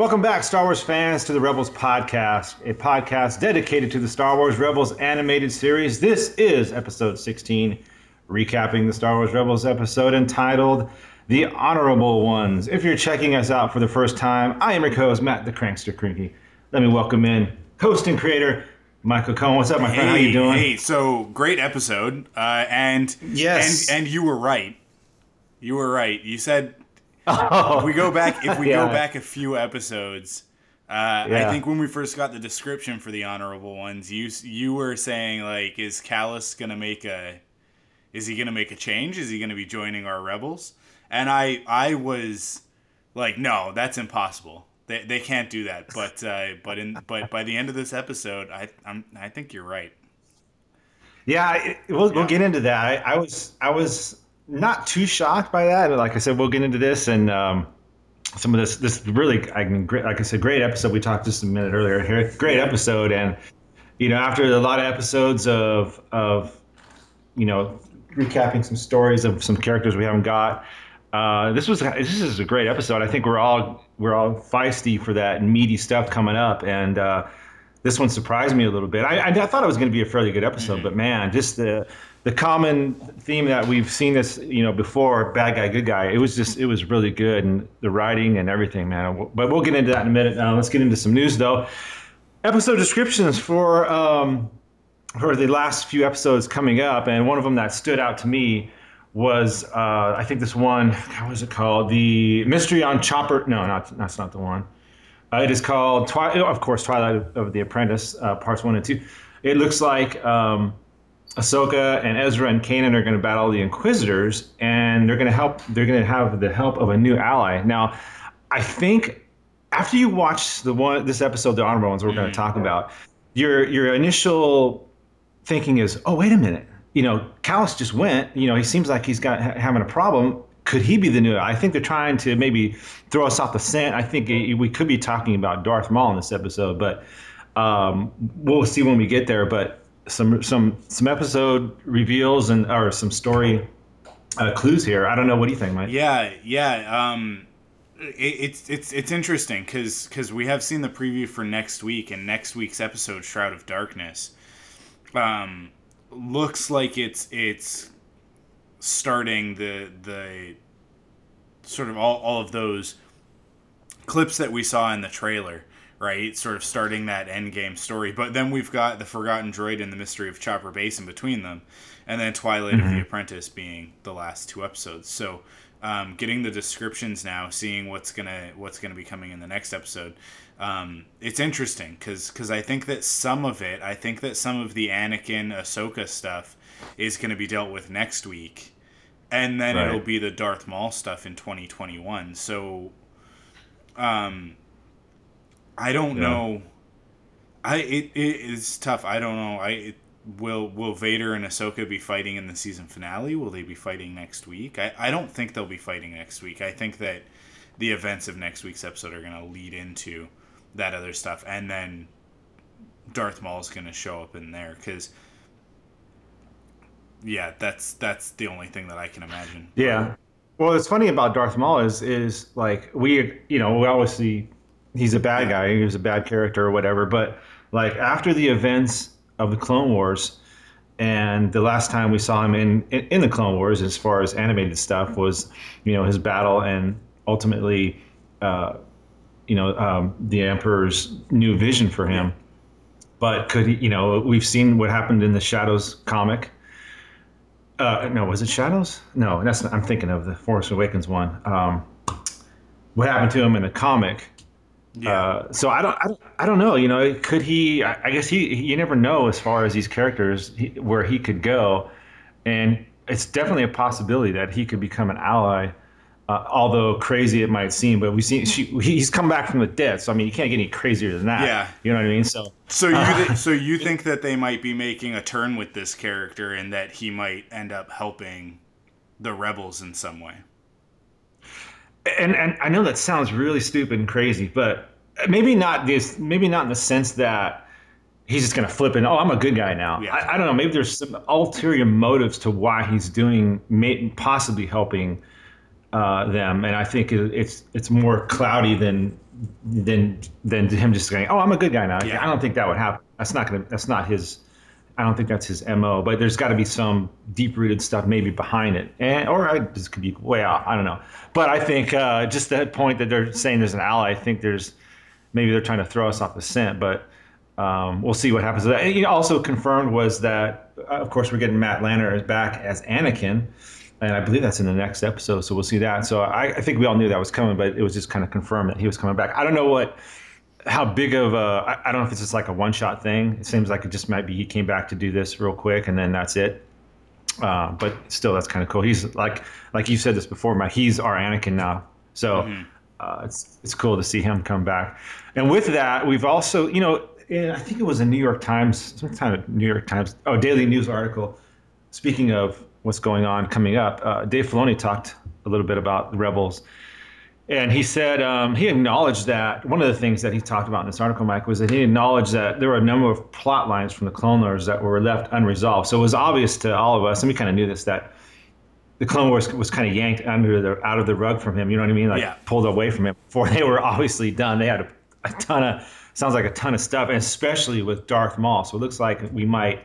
Welcome back, Star Wars fans, to the Rebels Podcast, a podcast dedicated to the Star Wars Rebels animated series. This is episode 16, recapping the Star Wars Rebels episode entitled The Honorable Ones. If you're checking us out for the first time, I am your co-host, Matt the Crankster Crinky. Let me welcome in host and creator, Michael Cohen. What's up, my friend? How you doing? Hey, so great episode, uh, and Yes. and and you were right. You were right. You said Oh, if we go back if we Yeah. go back a few episodes. Uh, I think when we first got the description for the honorable ones, you you were saying like, is Kallus gonna make a, is he gonna make a change? Is he gonna be joining our rebels? And I I was like, no, that's impossible. They, they can't do that. But uh, but in but by the end of this episode, I I'm, I think you're right. Yeah, I- we'll, we'll get into that. I, I was I was not too shocked by that. Like I said, we'll get into this and um, some of this this really I mean, great, like I said, great episode. We talked just a minute earlier here. Great episode, and you know after a lot of episodes of of you know recapping some stories of some characters we haven't got. Uh, this was this is a great episode. I think we're all we're all feisty for that meaty stuff coming up, and uh, this one surprised me a little bit. I, I, I thought it was going to be a fairly good episode, but man, just the the common theme that we've seen this you know before bad guy good guy it was just it was really good and the writing and everything man. But we'll get into that in a minute. Now let's get into some news though. Episode descriptions for um for the last few episodes coming up and one of them that stood out to me was uh i think this one how was it called? The mystery on chopper no not that's not the one. Uh, it is called, Twi- of course, Twilight of the Apprentice, uh, parts one and two. It looks like um, Ahsoka and Ezra and Kanan are going to battle the Inquisitors, and they're going to help. They're going to have the help of a new ally. Now, I think after you watch the one this episode, the honorable ones we're going to talk about, your your initial thinking is, oh, wait a minute. You know, Kallus just went. You know, he seems like he's got ha- having a problem. Could he be the new? I think they're trying to maybe throw us off the scent. I think eh, we could be talking about Darth Maul in this episode, but um, we'll see when we get there. But some some some episode reveals and or some story uh, clues here. I don't know. What do you think, Mike? Yeah, yeah. Um, it, it's it's it's interesting because because we have seen the preview for next week, and next week's episode, Shroud of Darkness, um, looks like it's it's starting the the sort of all, all of those clips that we saw in the trailer right? Sort of starting that end game story. But then we've got the forgotten droid and the mystery of chopper base in between them. And then twilight of the apprentice being the last two episodes. So um, getting the descriptions now seeing what's gonna what's gonna be coming in the next episode um, it's interesting because because i think that some of it i think that some of the anakin ahsoka stuff is going to be dealt with next week. And then Right. it'll be the darth maul stuff in 2021 so um i don't Yeah. know i it, it is tough i don't know i it, will will vader and ahsoka be fighting in the season finale will they be fighting next week i, I don't think they'll be fighting next week i think that the events of next week's episode are going to lead into that other stuff, and then Darth Maul is going to show up in there because yeah, that's that's the only thing that I can imagine. Yeah. Well, what's funny about Darth Maul is is like we you know we obviously he's a bad guy, he was a bad character or whatever, but like after the events of the Clone Wars. And the last time we saw him in, in, in the Clone Wars, as far as animated stuff, was you know his battle and ultimately, uh, you know, um, the Emperor's new vision for him. But could he, you know, we've seen what happened in the Shadows comic. Uh, no, was it Shadows? No, that's I'm thinking of the Force Awakens one. Um, what happened to him in the comic? Yeah. Uh, so I don't, I don't, I don't know. You know, could he? I, I guess he. You never know as far as these characters he, where he could go, and it's definitely a possibility that he could become an ally uh, although crazy it might seem, but we see she, he's come back from the dead. So I mean, you can't get any crazier than that. Yeah, you know what I mean. So, so you uh, th- so you think that they might be making a turn with this character, and that he might end up helping the rebels in some way. And and I know that sounds really stupid and crazy, but maybe not this. Maybe not in the sense that he's just going to flip and oh i'm a good guy now yeah. I, I, don't know maybe there's some ulterior motives to why he's doing may, possibly helping uh, them, and I think it's it's more cloudy than than than him just saying, "Oh, I'm a good guy now." Yeah. I don't think that would happen. That's not gonna. That's not his. I don't think that's his mo. But there's got to be some deep rooted stuff maybe behind it, and or I this could be way out. I don't know. But I think uh, just that point that they're saying there's an ally. I think there's maybe they're trying to throw us off the scent, but. Um, we'll see what happens. And also confirmed was that, uh, of course, we're getting Matt Lanter back as Anakin and I believe that's in the next episode. So we'll see that. So I, I, think we all knew that was coming, but it was just kind of confirmed that he was coming back. I don't know what, how big of a, I, don't know if it's just like a one shot thing. It seems like it just might be he came back to do this real quick and then that's it. Uh, but still, that's kind of cool. He's like, like you said this before, Mike. He's our Anakin now. So mm-hmm. uh, it's it's cool to see him come back. And with that, we've also, you know, I think it was a New York Times, some kind of New York Times, oh, Daily News article. Speaking of what's going on coming up. Uh, Dave Filoni talked a little bit about the Rebels, and he said um, he acknowledged that one of the things that he talked about in this article, Mike, was that he acknowledged that there were a number of plot lines from the Clone Wars that were left unresolved. So it was obvious to all of us, and we kind of knew this, that the Clone Wars was kind of yanked under the out of the rug from him. You know what I mean? Like yeah. pulled away from him before they were obviously done. They had a, a ton of sounds like a ton of stuff, and especially with Darth Maul. So it looks like we might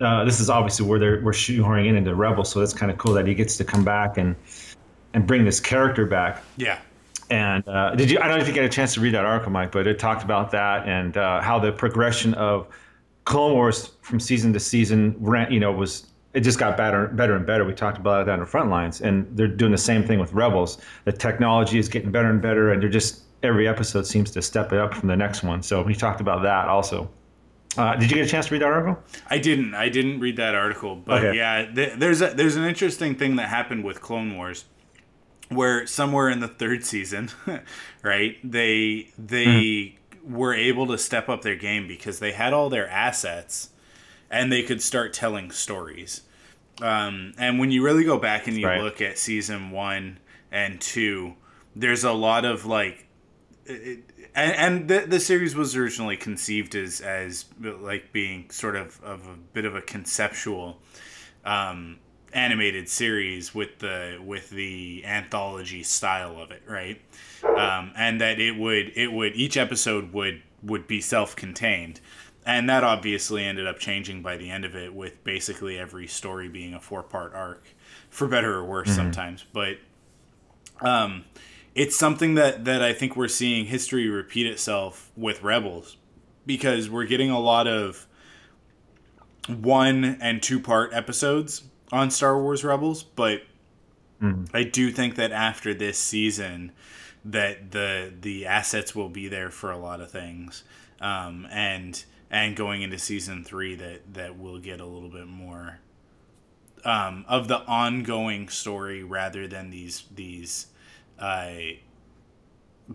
uh, this is obviously where they're we're shoehorning in into Rebels, so that's kind of cool that he gets to come back and and bring this character back. Yeah. And uh, did you? I don't know if you get a chance to read that article, Mike, but it talked about that and uh, how the progression of Clone Wars from season to season, you know, was it just got better, better and better. We talked about that in the front lines, and they're doing the same thing with Rebels. The technology is getting better and better, and they're just every episode seems to step it up from the next one. So we talked about that also. Uh, did you get a chance to read that article? I didn't. I didn't read that article, but okay. yeah, th- there's a, there's an interesting thing that happened with Clone Wars, where somewhere in the third season, right, they they mm. were able to step up their game because they had all their assets, and they could start telling stories. Um, and when you really go back and you right. look at season one and two, there's a lot of like. It, and, and the, the series was originally conceived as as like being sort of of a bit of a conceptual um, animated series with the with the anthology style of it, right? Um, and that it would it would each episode would would be self contained, and that obviously ended up changing by the end of it, with basically every story being a four part arc, for better or worse mm-hmm. sometimes, but. Um, it's something that that I think we're seeing history repeat itself with Rebels because we're getting a lot of one and two part episodes on Star Wars Rebels, but mm. I do think that after this season that the the assets will be there for a lot of things. Um, and and going into season three that that will get a little bit more um, of the ongoing story rather than these these uh,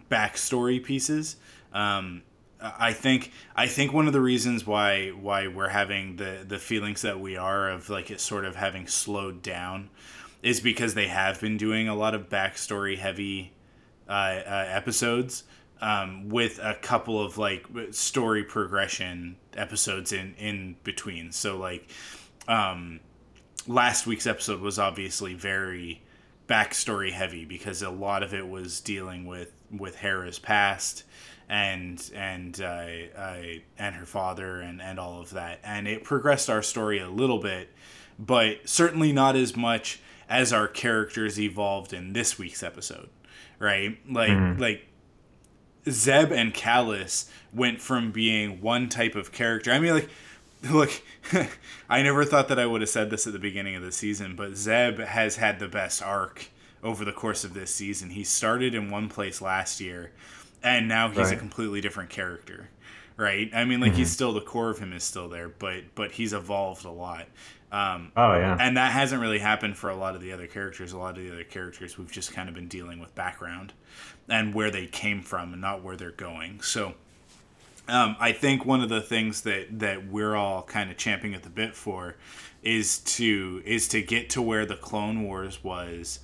backstory pieces. Um, I think I think one of the reasons why why we're having the the feelings that we are of like it sort of having slowed down is because they have been doing a lot of backstory heavy uh, uh, episodes um, with a couple of like story progression episodes in in between. So like um, last week's episode was obviously very backstory heavy because a lot of it was dealing with with Hera's past and and uh, uh, and her father and and all of that, and it progressed our story a little bit, but certainly not as much as our characters evolved in this week's episode, right? Like mm-hmm. like Zeb and Kallus went from being one type of character. I mean, like, look, I never thought that I would have said this at the beginning of the season, but Zeb has had the best arc over the course of this season. He started in one place last year, and now he's right. a completely different character, right? I mean, like, mm-hmm. he's still the core of him is still there, but but he's evolved a lot. Um, oh yeah, and that hasn't really happened for a lot of the other characters. A lot of the other characters, we've just kind of been dealing with background and where they came from, and not where they're going. So, um, I think one of the things that that we're all kind of champing at the bit for is to is to get to where the Clone Wars was,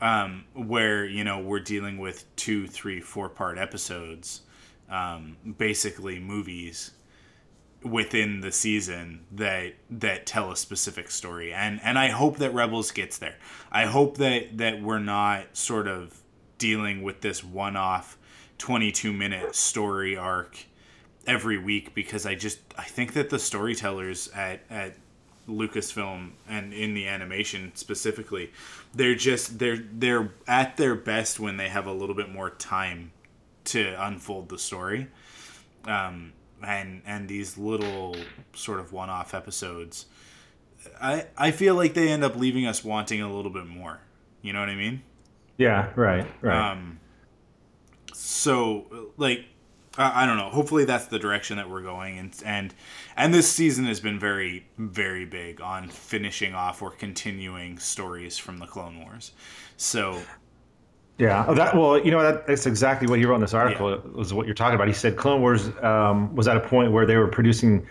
um, where you know we're dealing with two, three, four part episodes, um, basically movies within the season that that tell a specific story and and I hope that Rebels gets there. I hope that that we're not sort of dealing with this one-off 22 minute story arc every week because I just I think that the storytellers at at Lucasfilm and in the animation specifically they're just they're they're at their best when they have a little bit more time to unfold the story. Um and and these little sort of one-off episodes i i feel like they end up leaving us wanting a little bit more. You know what i mean? Yeah right right. Um so like I, I don't know hopefully that's the direction that we're going and and and this season has been very very big on finishing off or continuing stories from the clone wars so yeah, oh, that well, you know that, that's exactly what he wrote in this article. Yeah. Was what you're talking about. He said Clone Wars um, was at a point where they were producing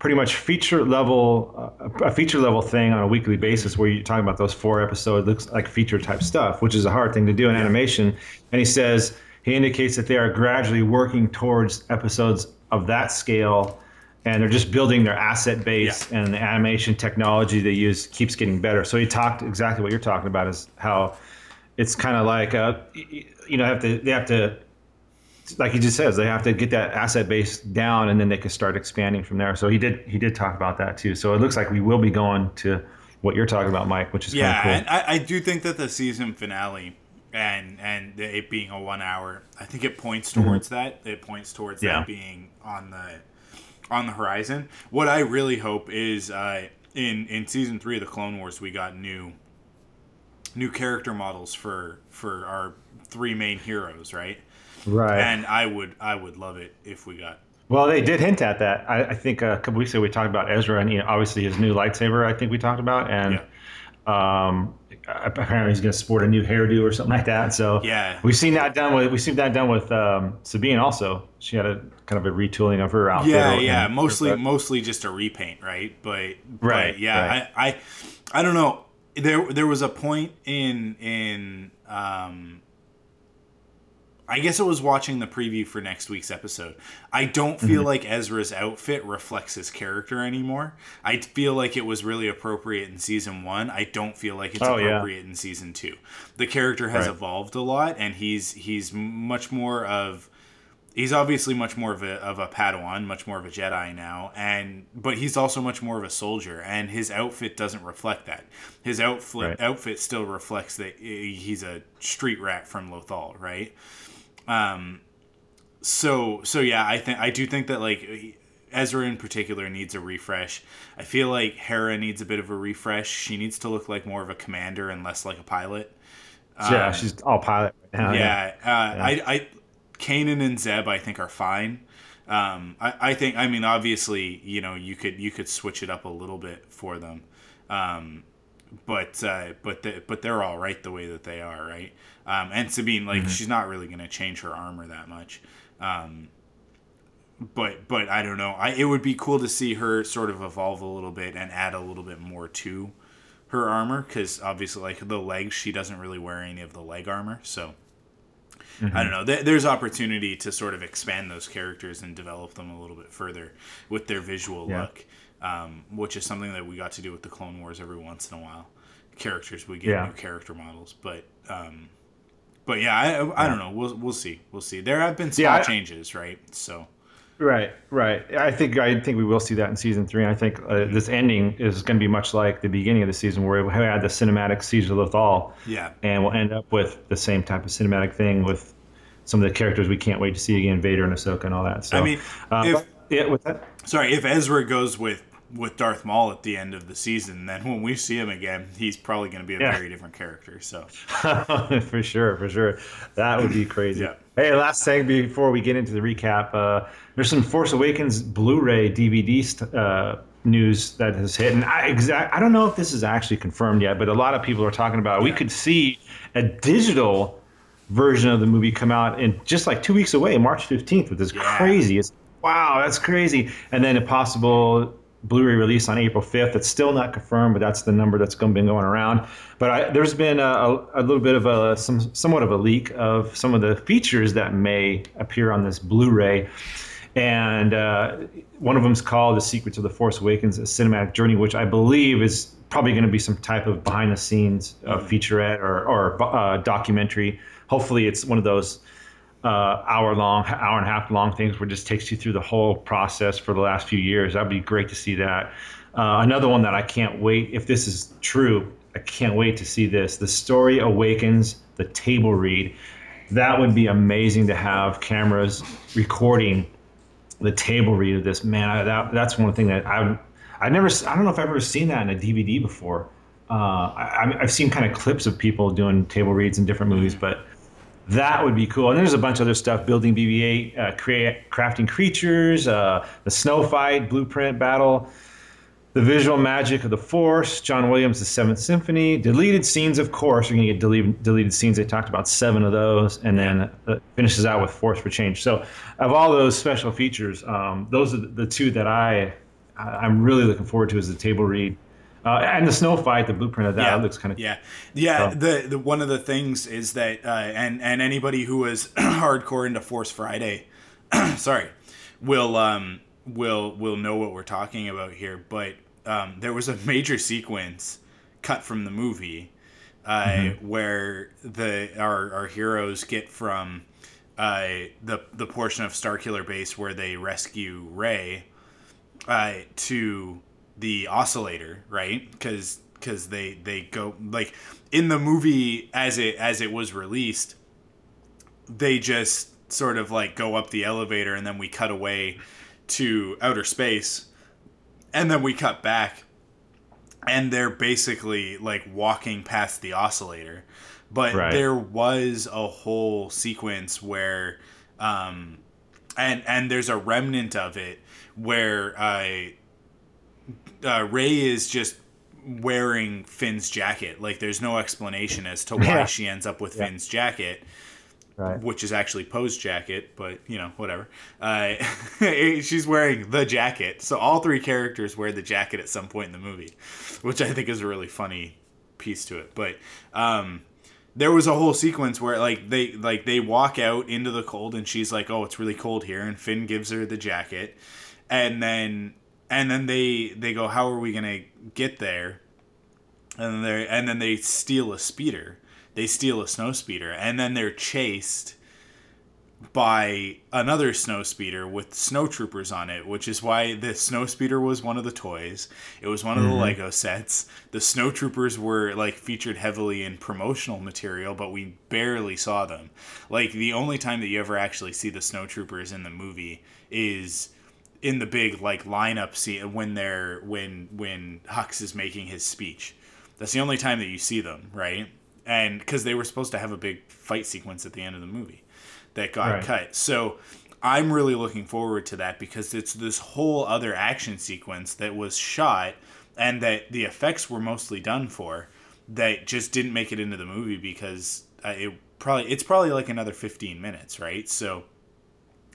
pretty much feature level uh, a feature level thing on a weekly basis, where you're talking about those four episodes, looks like feature type stuff, which is a hard thing to do in yeah. animation. And he says he indicates that they are gradually working towards episodes of that scale and they're just building their asset base yeah. and the animation technology they use keeps getting better. So he talked exactly what you're talking about is how it's kind of like uh, you know have to they have to like he just says they have to get that asset base down and then they can start expanding from there so he did he did talk about that too so it looks like we will be going to what you're talking about mike which is yeah cool. and I, I do think that the season finale and and it being a one hour i think it points mm-hmm. towards mm-hmm. that it points towards yeah. that being on the on the horizon what i really hope is uh in in season three of the clone wars we got new new character models for for our three main heroes, right? Right. And I would I would love it if we got. Well, they did hint at that. I, I think a couple weeks ago we talked about Ezra and you know, obviously his new lightsaber. I think we talked about and. Yeah. Um, apparently he's going to sport a new hairdo or something like that. So yeah, we've seen that done with we've seen that done with um, Sabine also. She had a kind of a retooling of her outfit. Yeah, yeah, mostly mostly just a repaint, right? But right, but yeah, right. I, I I don't know there there was a point in in um I guess it was watching the preview for next week's episode. I don't feel mm-hmm. like Ezra's outfit reflects his character anymore. I feel like it was really appropriate in season one. I don't feel like it's oh, appropriate yeah. in season two. The character has right. evolved a lot, and he's he's much more of he's obviously much more of a, of a Padawan, much more of a Jedi now, and but he's also much more of a soldier, and his outfit doesn't reflect that. His outfit right. outfit still reflects that he's a street rat from Lothal, right? Um, so so yeah, I think I do think that like Ezra in particular needs a refresh. I feel like Hera needs a bit of a refresh. She needs to look like more of a commander and less like a pilot. Yeah, um, she's all pilot right now. Yeah, yeah. Uh, yeah. I, I Kanan and Zeb, I think, are fine. Um, I, I think, I mean, obviously, you know, you could you could switch it up a little bit for them, um, but uh, but the, but they're all right the way that they are, right? Um, and Sabine, like, mm-hmm. she's not really going to change her armor that much. Um, but but I don't know. I it would be cool to see her sort of evolve a little bit and add a little bit more to her armor because obviously, like the legs, she doesn't really wear any of the leg armor, so mm-hmm. I don't know. Th- there's opportunity to sort of expand those characters and develop them a little bit further with their visual yeah. look, um, which is something that we got to do with the Clone Wars every once in a while. Characters, we get yeah. new character models, but um, but yeah, I, I, don't know. We'll we'll see. We'll see. There have been small yeah, I, changes, right? So Right, right. I think I think we will see that in season three. I think uh, this ending is going to be much like the beginning of the season, where we had the cinematic siege of Lothal. Yeah, and we'll end up with the same type of cinematic thing with some of the characters we can't wait to see again, Vader and Ahsoka and all that. So I mean, uh, if, yeah, with that. Sorry, if Ezra goes with with Darth Maul at the end of the season, then when we see him again, he's probably going to be a yeah. very different character. So, for sure, for sure, that would be crazy. yeah. Hey, last thing before we get into the recap, uh, there's some Force Awakens Blu-ray DVD st- uh, news that has hit, and I exact I don't know if this is actually confirmed yet, but a lot of people are talking about. It. We could see a digital version of the movie come out in just like two weeks away, March 15th, which is yeah. crazy. It's wow, that's crazy. And then a possible Blu-ray release on April 5th. It's still not confirmed, but that's the number that's been going around. But I, there's been a, a, little bit of a some somewhat of a leak of some of the features that may appear on this Blu-ray, and uh, one of them is called "The Secrets of the Force Awakens: A Cinematic Journey," which I believe is probably going to be some type of behind-the-scenes uh, featurette or, or uh, documentary. Hopefully, it's one of those uh, hour long, hour and a half long things where it just takes you through the whole process for the last few years. That'd be great to see that. Uh, another one that I can't wait, if this is true, I can't wait to see this. The story awakens the table read. That would be amazing to have cameras recording the table read of this. Man, I, that, that's one thing that I I never I don't know if I've ever seen that in a DVD before. Uh, I, have seen kind of clips of people doing table reads in different movies, but that would be cool. And there's a bunch of other stuff: building BB-8, uh, create, crafting creatures, uh, the snow fight, blueprint battle, the visual magic of the Force, John Williams' The Seventh Symphony, deleted scenes. Of course, you're going to get deleted, deleted scenes. They talked about seven of those, and then uh, finishes out with Force for Change. So, of all those special features, um, those are the, the two that I I'm really looking forward to as the table read uh, and the snow fight, the blueprint of that yeah, looks kind of yeah, yeah. So. The the one of the things is that uh, and and anybody who is hardcore into Force Friday, sorry, will um will will know what we're talking about here. But um, there was a major sequence cut from the movie uh, mm-hmm. where the our our heroes get from uh, the the portion of Starkiller Base where they rescue Rey uh, to the oscillator, right? Because because they they go like in the movie as it as it was released, they just sort of like go up the elevator and then we cut away to outer space, and then we cut back, and they're basically like walking past the oscillator. But right. there was a whole sequence where, um, and and there's a remnant of it where I. Uh, Rey is just wearing Finn's jacket. Like there's no explanation as to why yeah. she ends up with yeah. Finn's jacket. Right. Which is actually Poe's jacket, but you know, whatever. Uh, she's wearing the jacket, so all three characters wear the jacket at some point in the movie, which I think is a really funny piece to it. But um, there was a whole sequence where like they like they walk out into the cold, and she's like, "Oh, it's really cold here," and Finn gives her the jacket, and then and then they they go, "How are we gonna get there?" And then they and then they steal a speeder. They steal a snow speeder, and then they're chased by another snow speeder with snow troopers on it, which is why the snow speeder was one of the toys. It was one of mm-hmm. the Lego sets. The snow troopers were like featured heavily in promotional material, but we barely saw them. Like the only time that you ever actually see the snow troopers in the movie is in the big like lineup scene when they're when when Hux is making his speech. That's the only time that you see them, right? And because they were supposed to have a big fight sequence at the end of the movie that got right. cut. So I'm really looking forward to that because it's this whole other action sequence that was shot and that the effects were mostly done for that just didn't make it into the movie because uh, it probably it's probably like another 15 minutes, right? So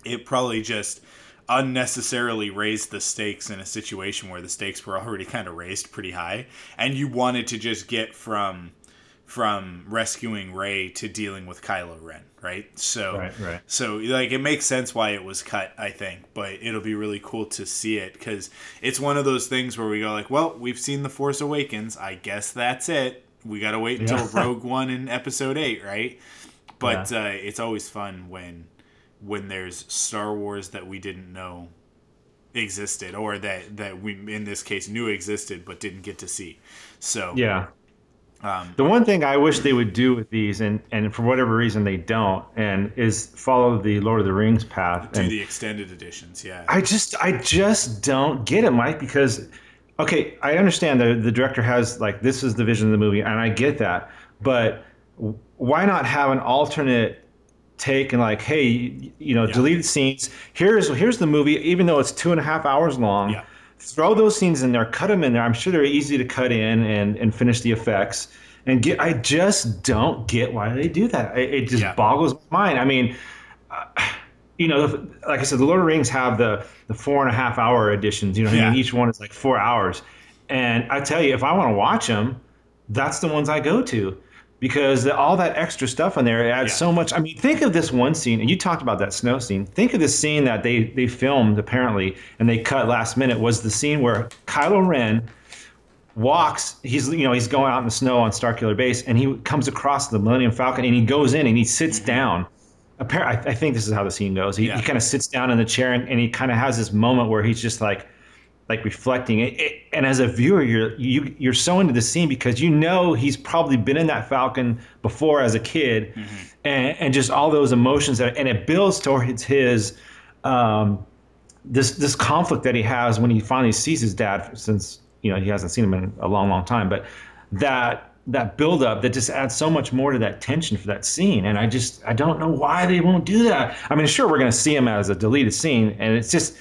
it probably just unnecessarily raised the stakes in a situation where the stakes were already kind of raised pretty high and you wanted to just get from from rescuing Rey to dealing with Kylo Ren, right? So, Right, right. so like it makes sense why it was cut, I think, but it'll be really cool to see it because it's one of those things where we go like, well, we've seen the Force Awakens, I guess that's it. We gotta wait until Yeah. Rogue One in Episode Eight, right? But uh, it's always fun when when there's Star Wars that we didn't know existed or that that we in this case knew existed but didn't get to see. So Yeah. um, The one thing I wish they would do with these, and, and for whatever reason they don't, and is follow the Lord of the Rings path. do the extended editions, yeah. I just I just don't get it, Mike, because okay, I understand the the director has like this is the vision of the movie, and I get that, but why not have an alternate take and like, hey, you know, Yeah. deleted scenes. Here's here's the movie, even though it's two and a half hours long. Yeah. Throw those scenes in there, cut them in there. I'm sure they're easy to cut in and and finish the effects. And get, I just don't get why they do that. It, it just Yeah. boggles my mind. I mean, uh, you know, like I said, the Lord of the Rings have the the four and a half hour editions. You know, what I mean, each one is like four hours. And I tell you, if I want to watch them, that's the ones I go to because the, all that extra stuff on there adds Yeah. so much. I mean, think of this one scene, and you talked about that snow scene. Think of this scene that they they filmed apparently, and they cut last minute was the scene where Kylo Ren walks he's you know he's going out in the snow on starkiller base and he comes across the millennium falcon and he goes in and he sits mm-hmm. down Appar- I, I think this is how the scene goes he, Yeah. he kind of sits down in the chair and, and he kind of has this moment where he's just like like reflecting it, it- and as a viewer you're you, you're so into the scene because you know he's probably been in that falcon before as a kid and, and just all those emotions that and it builds towards his um, this this conflict that he has when he finally sees his dad since you know he hasn't seen him in a long long time but that that build up that just adds so much more to that tension for that scene and i just i don't know why they won't do that. I mean sure we're going to see him as a deleted scene and it's just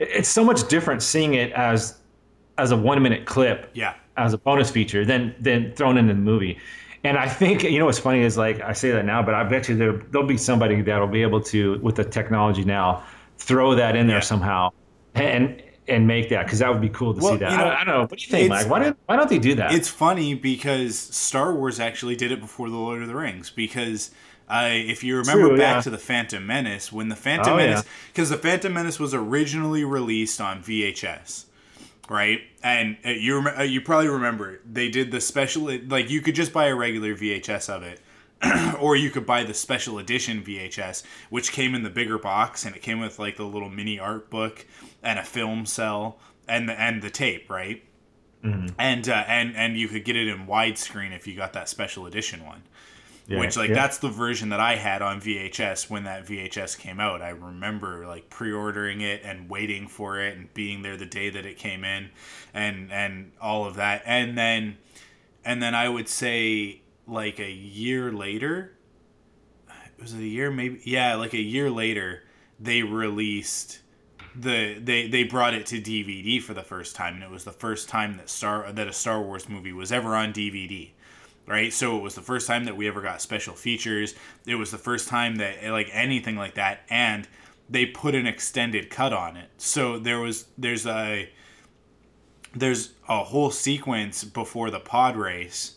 it's so much different seeing it as as a one minute clip yeah. as a bonus feature than than thrown into the movie. And I think you know what's funny is like I say that now, but I bet you there there'll be somebody that'll be able to with the technology now throw that in there Yeah. somehow and and make that because that would be cool to Well, see that. you I, know, don't, I don't know. What do you think, Mike? Why don't why don't they do that? It's funny because Star Wars actually did it before the Lord of the Rings. Because uh, if you remember True, back yeah. to the Phantom Menace, when the Phantom Oh, Menace, yeah. because the Phantom Menace was originally released on VHS, right? And uh, you rem- uh, you probably remember they did the special like you could just buy a regular VHS of it. or you could buy the special edition VHS, which came in the bigger box, and it came with like the little mini art book and a film cell and the and the tape, right? and uh, and and you could get it in widescreen if you got that special edition one. Yeah, Which like yeah. that's the version that I had on VHS when that VHS came out. I remember like pre-ordering it and waiting for it and being there the day that it came in and and all of that. And then and then I would say like a year later it was it a year maybe yeah, like a year later they released the they they brought it to DVD for the first time, and it was the first time that Star that a Star Wars movie was ever on DVD. Right, so it was the first time that we ever got special features. It was the first time that like anything like that, and they put an extended cut on it. So there was there's a there's a whole sequence before the pod race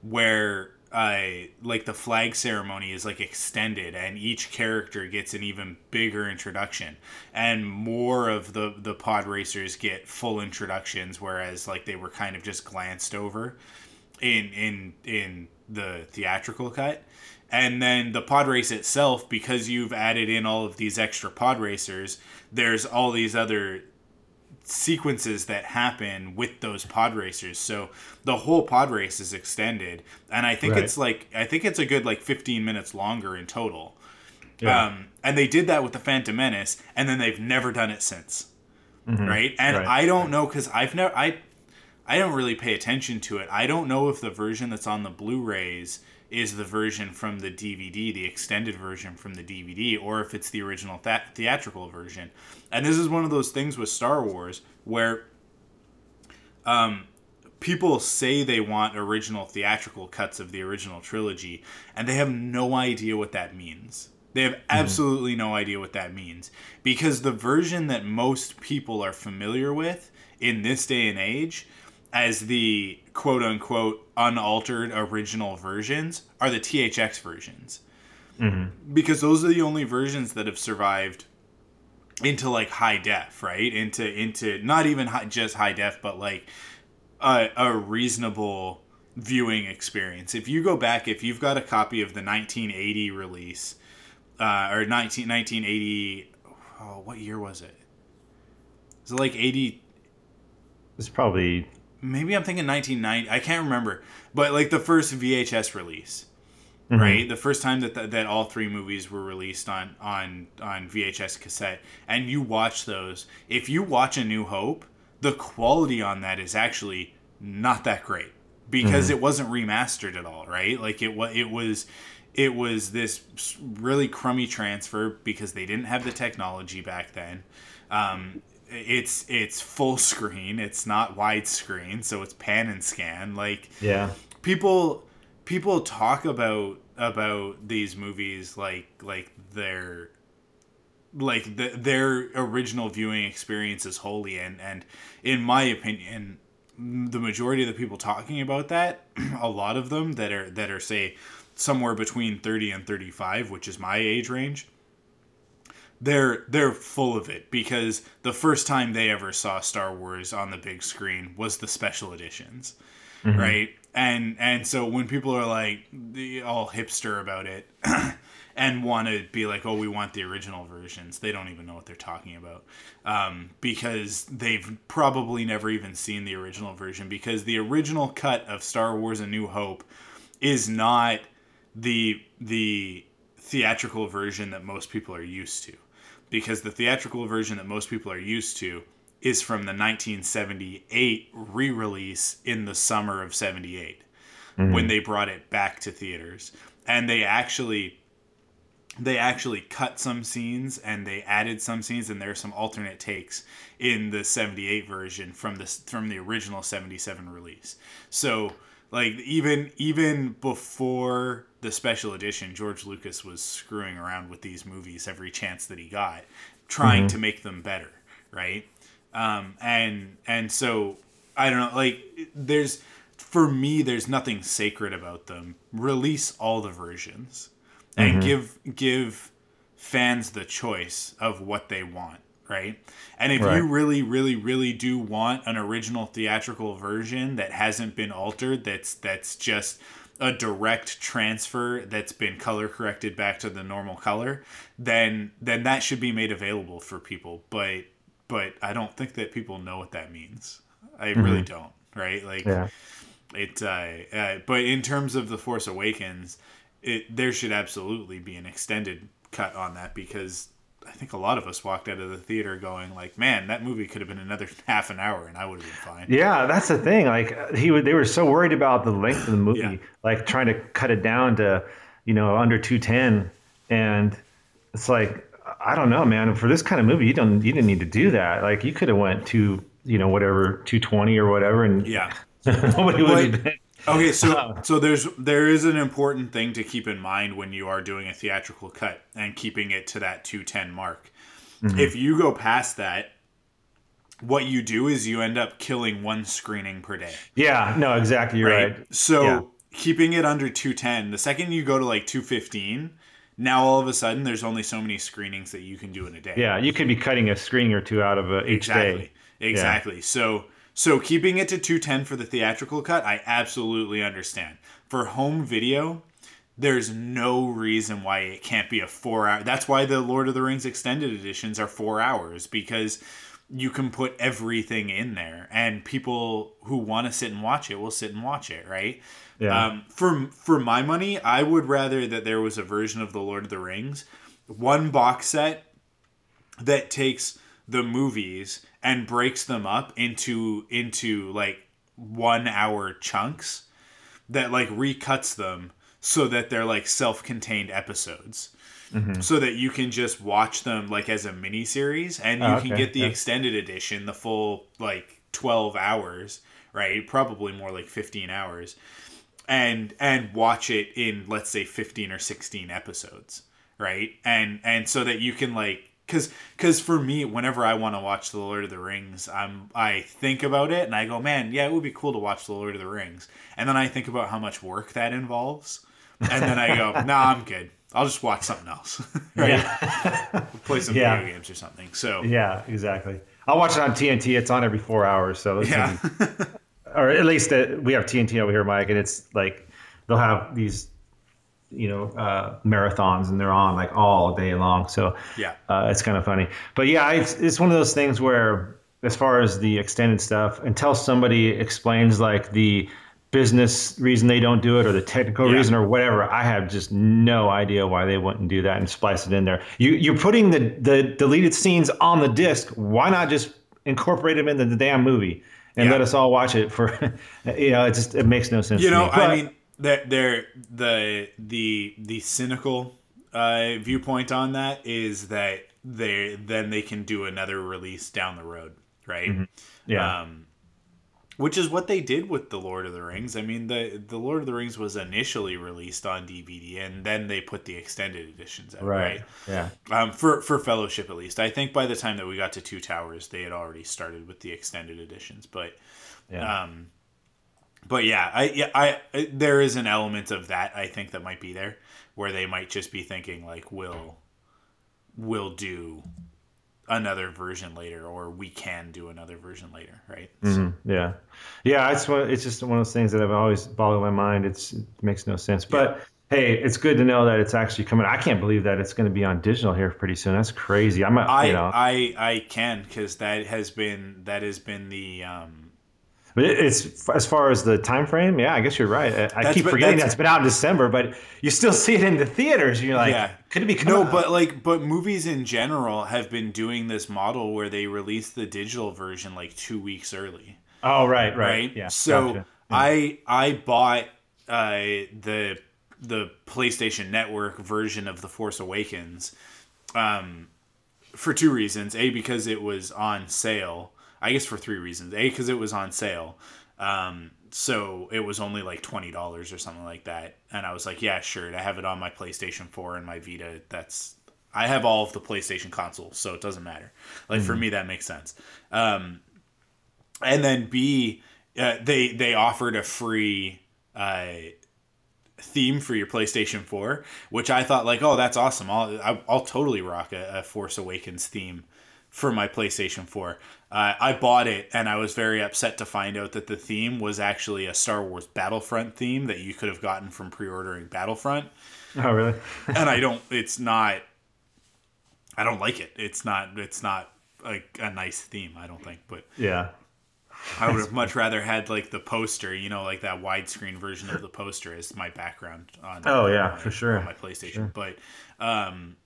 where uh, like the flag ceremony is like extended and each character gets an even bigger introduction and more of the the pod racers get full introductions whereas like they were kind of just glanced over in in in the theatrical cut and then the pod race itself because you've added in all of these extra pod racers there's all these other sequences that happen with those pod racers. So the whole pod race is extended, and I think Right. it's like I think it's a good like 15 minutes longer in total. Yeah. Um, and they did that with the Phantom Menace, and then they've never done it since. Right? And Right. I don't know because I've never I I don't really pay attention to it. I don't know if the version that's on the Blu-rays is the version from the DVD, the extended version from the DVD, or if it's the original th- theatrical version. And this is one of those things with Star Wars where um, people say they want original theatrical cuts of the original trilogy, and they have no idea what that means. They have absolutely no idea what that means because the version that most people are familiar with in this day and age as the quote unquote unaltered original versions are the THX versions. Mm-hmm. Because those are the only versions that have survived into like high def, right? Into into not even high, just high def, but like a, a reasonable viewing experience. If you go back, if you've got a copy of the 1980 release uh, or 19, 1980, oh, what year was it? Is it like 80? It's probably maybe I'm thinking 1990. I can't remember, but like the first VHS release, mm-hmm. right? The first time that that all three movies were released on on on VHS cassette, and you watch those. If you watch A New Hope, the quality on that is actually not that great because mm-hmm. it wasn't remastered at all, right? Like it was it was it was this really crummy transfer because they didn't have the technology back then. Um, it's it's full screen. It's not widescreen, so it's pan and scan. Like yeah, people people talk about about these movies like like their like the, their original viewing experience is holy and and in my opinion the majority of the people talking about that a lot of them that are that are say somewhere between 30 and 35 which is my age range they're they're full of it because the first time they ever saw Star Wars on the big screen was the special editions, mm-hmm. right? And and so when people are like all hipster about it and want to be like, oh, we want the original versions, they don't even know what they're talking about um, because they've probably never even seen the original version because the original cut of Star Wars: A New Hope is not the the theatrical version that most people are used to because the theatrical version that most people are used to is from the 1978 re-release in the summer of 78 mm-hmm. when they brought it back to theaters and they actually they actually cut some scenes and they added some scenes and there are some alternate takes in the 78 version from this from the original 77 release so like even even before the special edition, George Lucas was screwing around with these movies every chance that he got, trying mm-hmm. to make them better, right? Um, and and so I don't know, like there's for me, there's nothing sacred about them. Release all the versions and mm-hmm. give give fans the choice of what they want right? And if right. you really, really, really do want an original theatrical version that hasn't been altered, that's that's just a direct transfer that's been color corrected back to the normal color, then then that should be made available for people. But but I don't think that people know what that means. I mm-hmm. really don't. Right? Like yeah. it. Uh, uh, but in terms of the Force Awakens, it there should absolutely be an extended cut on that because I think a lot of us walked out of the theater going like, "Man, that movie could have been another half an hour, and I would have been fine." Yeah, that's the thing. Like he would, they were so worried about the length of the movie, yeah. like trying to cut it down to, you know, under two ten, and it's like, I don't know, man. For this kind of movie, you don't, you didn't need to do that. Like you could have went to, you know, whatever two twenty or whatever, and yeah, nobody would have been Okay, so uh, so there's there is an important thing to keep in mind when you are doing a theatrical cut and keeping it to that 210 mark. Mm-hmm. If you go past that, what you do is you end up killing one screening per day. Yeah, no, exactly. You're right. right. So yeah. keeping it under 210, the second you go to like 215, now all of a sudden there's only so many screenings that you can do in a day. Yeah, you could be cutting a screening or two out of a, each exactly. day. Exactly. Yeah. So so keeping it to 210 for the theatrical cut, I absolutely understand. For home video, there's no reason why it can't be a 4 hour. That's why the Lord of the Rings extended editions are 4 hours because you can put everything in there and people who want to sit and watch it will sit and watch it, right? Yeah. Um, for for my money, I would rather that there was a version of the Lord of the Rings, one box set that takes the movies and breaks them up into into like one hour chunks that like recuts them so that they're like self-contained episodes mm-hmm. so that you can just watch them like as a mini series and you oh, okay. can get the yeah. extended edition the full like 12 hours right probably more like 15 hours and and watch it in let's say 15 or 16 episodes right and and so that you can like because because for me, whenever I want to watch the Lord of the Rings, I'm I think about it and I go, man, yeah, it would be cool to watch the Lord of the Rings, and then I think about how much work that involves, and then I go, nah, I'm good. I'll just watch something else, right? Yeah. Play some Yeah. video games or something. So yeah, exactly. I'll watch it on TNT. It's on every four hours, so yeah, or at least uh, we have TNT over here, Mike, and it's like they'll have these, you know, uh, marathons, and they're on like all day long. So yeah, uh, it's kind of funny. But yeah, it's it's one of those things where, as far as the extended stuff, until somebody explains like the business reason they don't do it or the technical Yeah. reason or whatever, I have just no idea why they wouldn't do that and splice it in there. You you're putting the the deleted scenes on the disc. Why not just incorporate them into the damn movie? And Yeah. let us all watch it for, you know, it just it makes no sense. you to know. I mean, they're, they're the the the cynical uh, viewpoint on that is that they then they can do another release down the road, right? Mm-hmm. yeah, Um, which is what they did with the Lord of the Rings. I mean, the the Lord of the Rings was initially released on DVD, and then they put the extended editions out, right, right? yeah, Um, for for Fellowship at least. I think by the time that we got to Two Towers, they had already started with the extended editions, but. yeah. Um, but yeah, I yeah I, I there is an element of that I think that might be there where they might just be thinking like we'll we'll do another version later or we can do another version later, right? So- Mhm, yeah, yeah. It's one. It's just one of those things that I've always boggled my mind. It's it makes no sense. But hey, it's good to know that it's actually coming. I can't believe that it's going to be on digital here pretty soon. That's crazy. I'm. a- I you know, I I can because that has been that has been the um but it's as far as the time frame. Yeah, I guess you're right. I, That's keep forgetting that's- that's been out in December, but you still see it in the theaters. You're like, Yeah. could it be no, out? but like, but movies in general have been doing this model where they release the digital version like two weeks early. oh, right, right, right? Yeah. So gotcha. I I bought uh, the the PlayStation Network version of The Force Awakens, um, for two reasons. A because it was on sale. I guess for three reasons. A because it was on sale. Um, so it was only like twenty dollars or something like that, and I was like, yeah, sure. I have it on my PlayStation Four and my Vita. That's I have all of the PlayStation consoles, so it doesn't matter. Like for me, that makes sense. Um, and then B, uh, they they offered a free uh, theme for your PlayStation Four, which I thought like, oh, that's awesome. I'll I'll, I'll totally rock a, a Force Awakens theme for my PlayStation Four. Uh, I bought it and I was very upset to find out that the theme was actually a Star Wars Battlefront theme that you could have gotten from pre-ordering Battlefront oh, really? and I don't. It's not. I don't like it. It's not. It's not like a nice theme. I don't think. But yeah. I would have much rather had like the poster. You know, like that widescreen version of the poster as my background on. Oh, yeah, my- for sure. On my PlayStation, but um,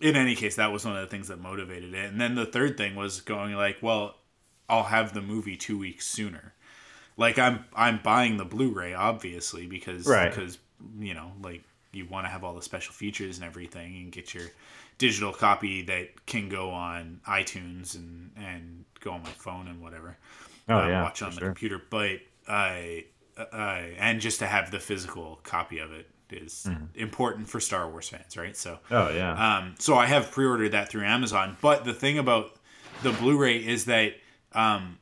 in any case, that was one of the things that motivated it. And then the third thing was going like, well, I'll have the movie two weeks sooner. Like I'm I'm buying the Blu-ray obviously because Right. because you know like you want to have all the special features and everything and get your digital copy that can go on iTunes and and go on my phone and whatever. Oh, uh, yeah, watch on the sure. computer, but I uh, and just to have the physical copy of it is Mm-hmm. important for Star Wars fans, right? So Oh, yeah. um, so I have pre-ordered that through Amazon. But the thing about the Blu-ray is that, um,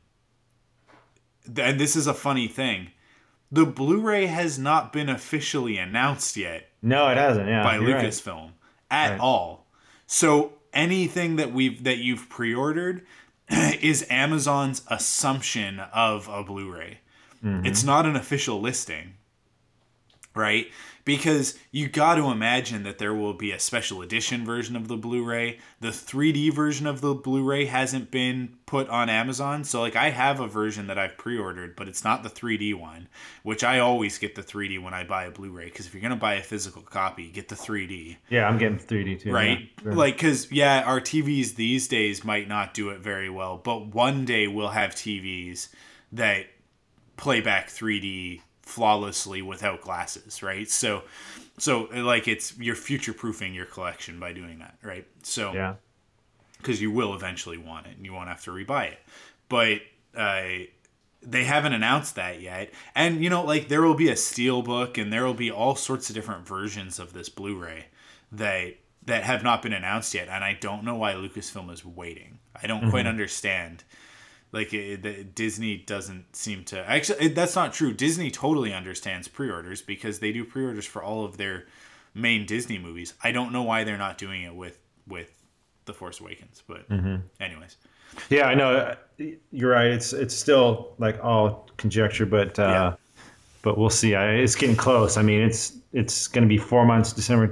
th- and this is a funny thing, the Blu-ray has not been officially announced yet no, it hasn't. Yeah. by you're right. Lucasfilm at Right. all. So anything that we've that you've pre-ordered is Amazon's assumption of a Blu-ray. Mm-hmm. It's not an official listing. Right? Because you got to imagine that there will be a special edition version of the Blu-ray. The 3D version of the Blu-ray hasn't been put on Amazon. So like I have a version that I've pre-ordered, but it's not the 3D one, which I always get the 3D when I buy a Blu-ray because if you're going to buy a physical copy, get the 3D Yeah, I'm getting 3D too. right Yeah, like because yeah our tvs these days might not do it very well but one day we'll have tvs that play back 3d flawlessly without glasses right so so like it's you're future proofing your collection by doing that right so yeah. because you will eventually want it and you won't have to rebuy it. But uh, they haven't announced that yet. And you know, like there will be a steel book and there will be all sorts of different versions of this Blu-ray that that have not been announced yet, and I don't know why Lucasfilm is waiting. I don't mm-hmm. quite understand. Like it, the, Disney doesn't seem to actually. It, that's not true. Disney totally understands pre-orders because they do pre-orders for all of their main Disney movies. I don't know why they're not doing it with with the Force Awakens, but mm-hmm. anyways. Yeah, I know. You're right. It's it's still like all conjecture, but uh, yeah. but we'll see. I, it's getting close. I mean, it's it's going to be four months, December,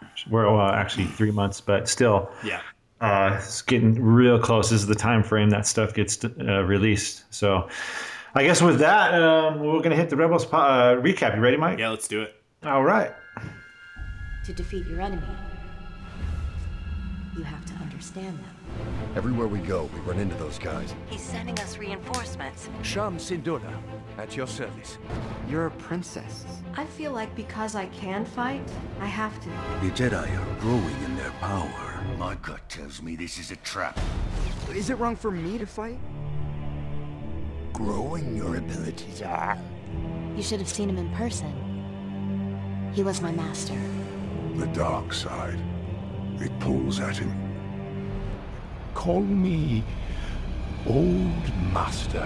March. Well, actually three months, but still. Yeah. Uh, it's getting real close. This is the time frame that stuff gets uh, released. So, I guess with that, um, we're going to hit the Rebels po- uh, recap. You ready, Mike? Yeah, let's do it. All right. To defeat your enemy, you have to understand them. Everywhere we go, we run into those guys. He's sending us reinforcements. Cham Syndulla, at your service. You're a princess. I feel like because I can fight, I have to. The Jedi are growing in their power. My gut tells me this is a trap. Is it wrong for me to fight? Growing your abilities are. You should have seen him in person. He was my master. The dark side. It pulls at him. Call me Old Master.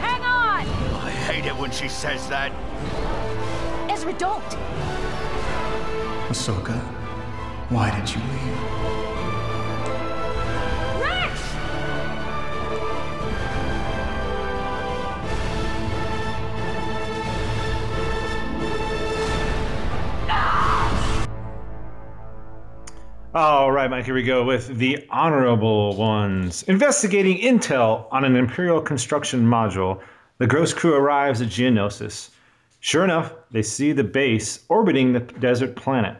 Hang on! I hate it when she says that. Ezra, don't! Ahsoka, why did you leave? All right, Mike, here we go with the honorable ones. Investigating intel on an Imperial construction module, the Ghost crew arrives at Geonosis. Sure enough, they see the base orbiting the desert planet.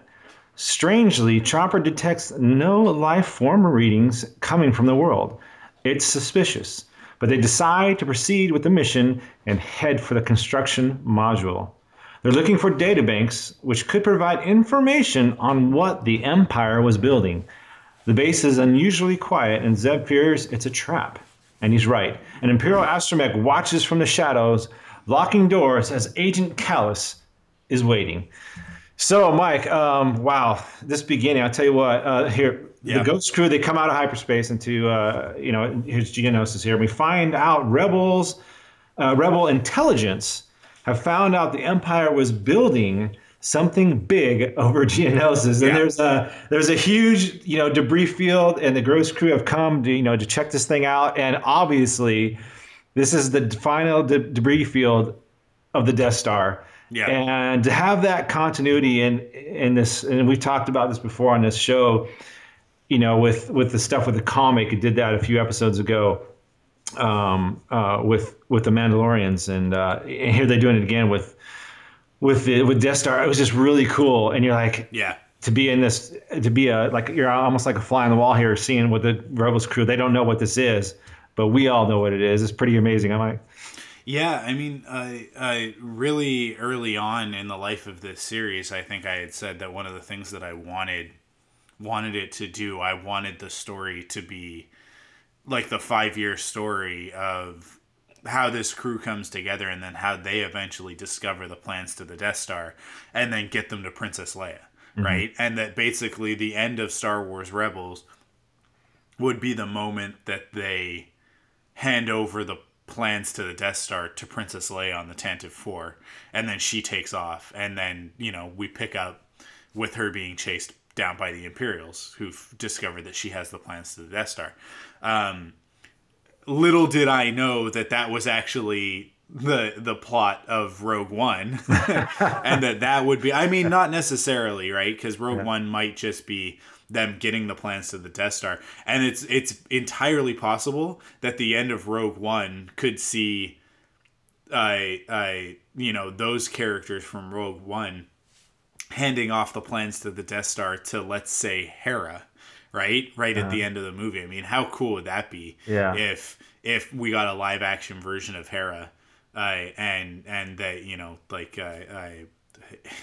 Strangely, Chopper detects no life form readings coming from the world. It's suspicious, but they decide to proceed with the mission and head for the construction module. They're looking for databanks which could provide information on what the Empire was building. The base is unusually quiet, and Zeb fears it's a trap. And he's right. An Imperial astromech watches from the shadows, locking doors as Agent Kallus is waiting. So, Mike, um, wow, this beginning, I'll tell you what, uh, here, yeah. the Ghost crew, they come out of hyperspace into, uh, you know, here's Geonosis here. We find out rebels, uh, rebel intelligence have found out the Empire was building something big over Geonosis. And yeah. there's a there's a huge you know debris field, and the Ghost crew have come to you know to check this thing out. And obviously, this is the final de- debris field of the Death Star. Yeah. And to have that continuity in in this, and we've talked about this before on this show, you know, with with the stuff with the comic, it did that a few episodes ago um, uh, with with the Mandalorians, and, uh, and here they're doing it again with with the, with Death Star. It was just really cool, and you're like, yeah, to be in this, to be a like you're almost like a fly on the wall here, seeing what the Rebels crew. They don't know what this is, but we all know what it is. It's pretty amazing. I'm like. Yeah, I mean, uh, really early on in the life of this series, I think I had said that one of the things that I wanted wanted it to do, I wanted the story to be like the five year story of how this crew comes together and then how they eventually discover the plans to the Death Star and then get them to Princess Leia, mm-hmm. right? And that basically the end of Star Wars Rebels would be the moment that they hand over the plans to the Death Star to Princess Leia on the Tantive 4 and then she takes off and then, you know, we pick up with her being chased down by the Imperials who've discovered that she has the plans to the Death Star. Um, little did I know that that was actually the the plot of Rogue One, and that that would be. I mean, not necessarily right because Rogue yeah. One might just be them getting the plans to the Death Star, and it's it's entirely possible that the end of Rogue One could see, I uh, I you know those characters from Rogue One handing off the plans to the Death Star to let's say Hera right? Right at the uh-huh. end of the movie. I mean, how cool would that be? Yeah. If if we got a live action version of Hera, uh, and and that you know, like uh, I.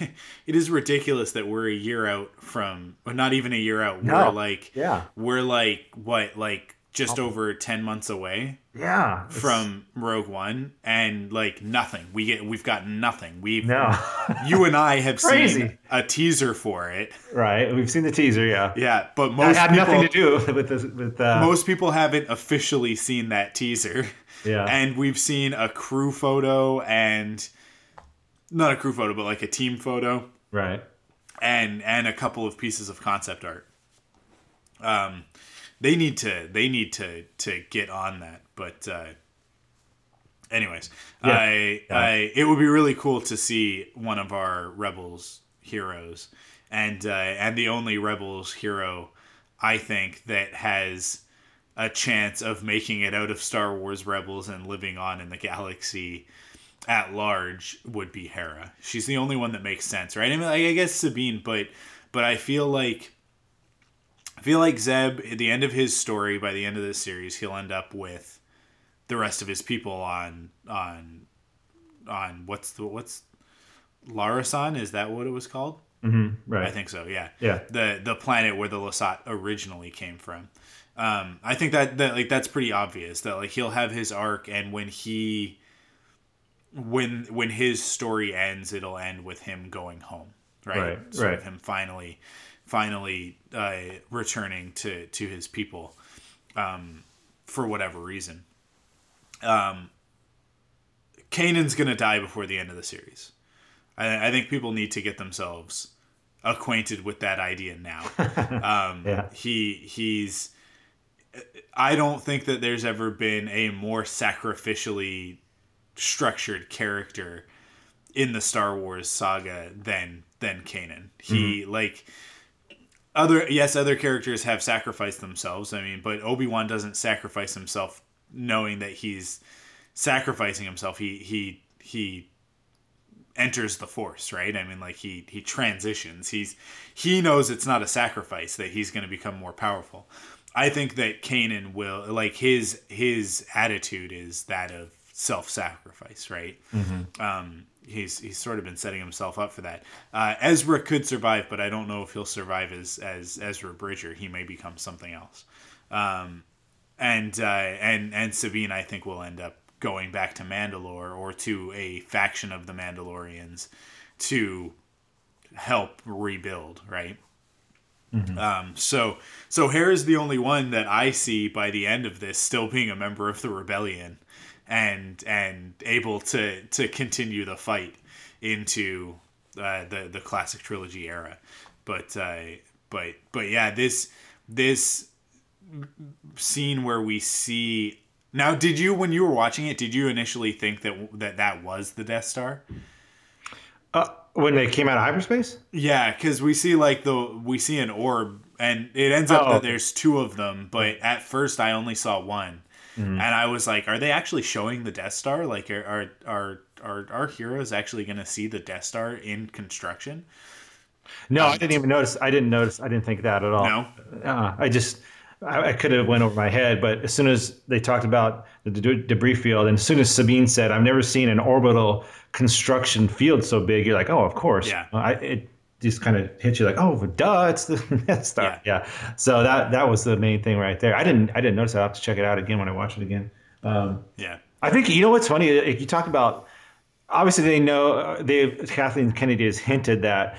it is ridiculous that we're a year out from, or not even a year out. No. We're like, yeah, we're like what, like just over 10 months away Yeah. from Rogue One and like nothing. We get we've got nothing. We've no. you and I have seen a teaser for it. right. We've seen the teaser. Yeah. Yeah, but That most had people, nothing to do with this. With uh, most people haven't officially seen that teaser. Yeah. And we've seen a crew photo and not a crew photo, but like a team photo right. and and a couple of pieces of concept art. Um, they need to they need to to get on that. But uh, anyways, Yeah. I Yeah. I it would be really cool to see one of our rebels heroes, and uh, and the only rebels hero I think that has a chance of making it out of Star Wars Rebels and living on in the galaxy at large would be Hera. She's the only one that makes sense, right? I mean, I guess Sabine, but but I feel like I feel like Zeb at the end of his story, by the end of this series, he'll end up with the rest of his people on on on what's the what's Lira San? Is that what it was called? Right. I think so. Yeah. Yeah. The the planet where the Lasat originally came from. Um, I think that that like that's pretty obvious that like he'll have his arc, and when he when when his story ends, it'll end with him going home. Right. Right, Sort right. him finally finally uh, returning to to his people um, for whatever reason. Um, Kanan's gonna die before the end of the series. I, I think people need to get themselves acquainted with that idea now. Um, Yeah. He he's. I don't think that there's ever been a more sacrificially structured character in the Star Wars saga than than Kanan. He like other yes, other characters have sacrificed themselves. I mean, but Obi Wan doesn't sacrifice himself knowing that he's sacrificing himself. He he he enters the force right? I mean like he he transitions. He's he knows it's not a sacrifice that he's going to become more powerful. I think that kanan will like his his attitude is that of self-sacrifice right? Um he's he's sort of been setting himself up for that. Uh ezra could survive but i don't know if he'll survive as as ezra bridger. He may become something else. Um and uh, and and Sabine, I think, will end up going back to Mandalore or to a faction of the Mandalorians to help rebuild, right? Um, so so Hera's the only one that I see by the end of this still being a member of the rebellion and and able to to continue the fight into uh, the the classic trilogy era. But uh, but but yeah, this this scene where we see now did you when you were watching it did you initially think that that that was the death star Uh, when they came out of hyperspace. yeah because we see like the we see an orb and it ends up Oh, that okay. there's two of them but at first i only saw one Mm-hmm. and i was like are they actually showing the death star like are are are, are our heroes actually going to see the death star in construction No, I didn't even notice. I didn't notice. I didn't think that at all. No? Uh, I just. I, I could have went over my head, but as soon as they talked about the de- debris field, and as soon as Sabine said, "I've never seen an orbital construction field so big," you're like, "Oh, of course." Yeah. I, it just kind of hit you like, "Oh, duh, it's the Death Star." Yeah. Yeah. So that that was the main thing right there. I didn't I didn't notice. that. I will have to check it out again when I watch it again. Um, yeah I think you know what's funny. If you talk about, obviously they know they Kathleen Kennedy has hinted that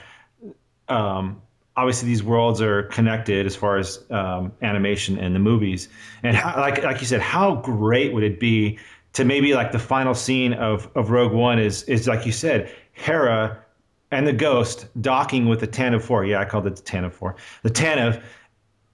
um, obviously these worlds are connected as far as um, animation and the movies. And how, like like you said, how great would it be to maybe like the final scene of of Rogue One is is like you said, Hera and the Ghost docking with the Tantive Four. Yeah, I called it the Tantive Four. The Tantive.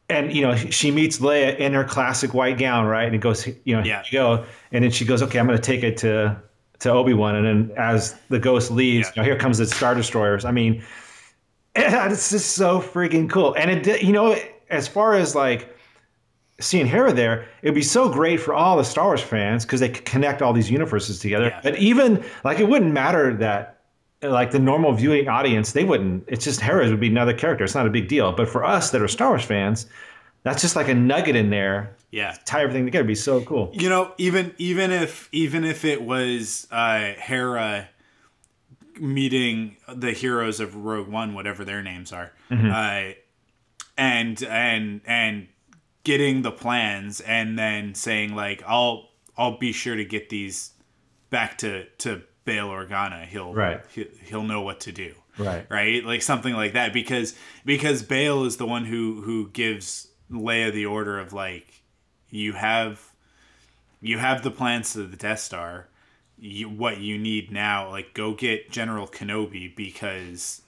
And you know she meets Leia in her classic white gown, right? And it goes, you know, Yeah. here you go. And then she goes, okay, I'm going to take it to to Obi Wan. And then as the ghost leaves, Yeah. you know, here comes the Star Destroyers. I mean, it's just so freaking cool. And it, did- you know, as far as like seeing Hera there, it'd be so great for all the Star Wars fans because they could connect all these universes together. Yeah. But even like it wouldn't matter that like the normal viewing audience, they wouldn't. It's just Hera would be another character. It's not a big deal. But for us that are Star Wars fans, that's just like a nugget in there. yeah Tie everything together. It'd be so cool. you know even even if even if it was uh hera meeting the heroes of rogue one whatever their names are uh and and and getting the plans and then saying like I'll I'll be sure to get these back to to Bail Organa. He'll Right. he, he'll know what to do. Right. Right? Like something like that because because Bail is the one who who gives Leia the order of like you have you have the plans to the Death Star. You, what you need now, like go get General Kenobi because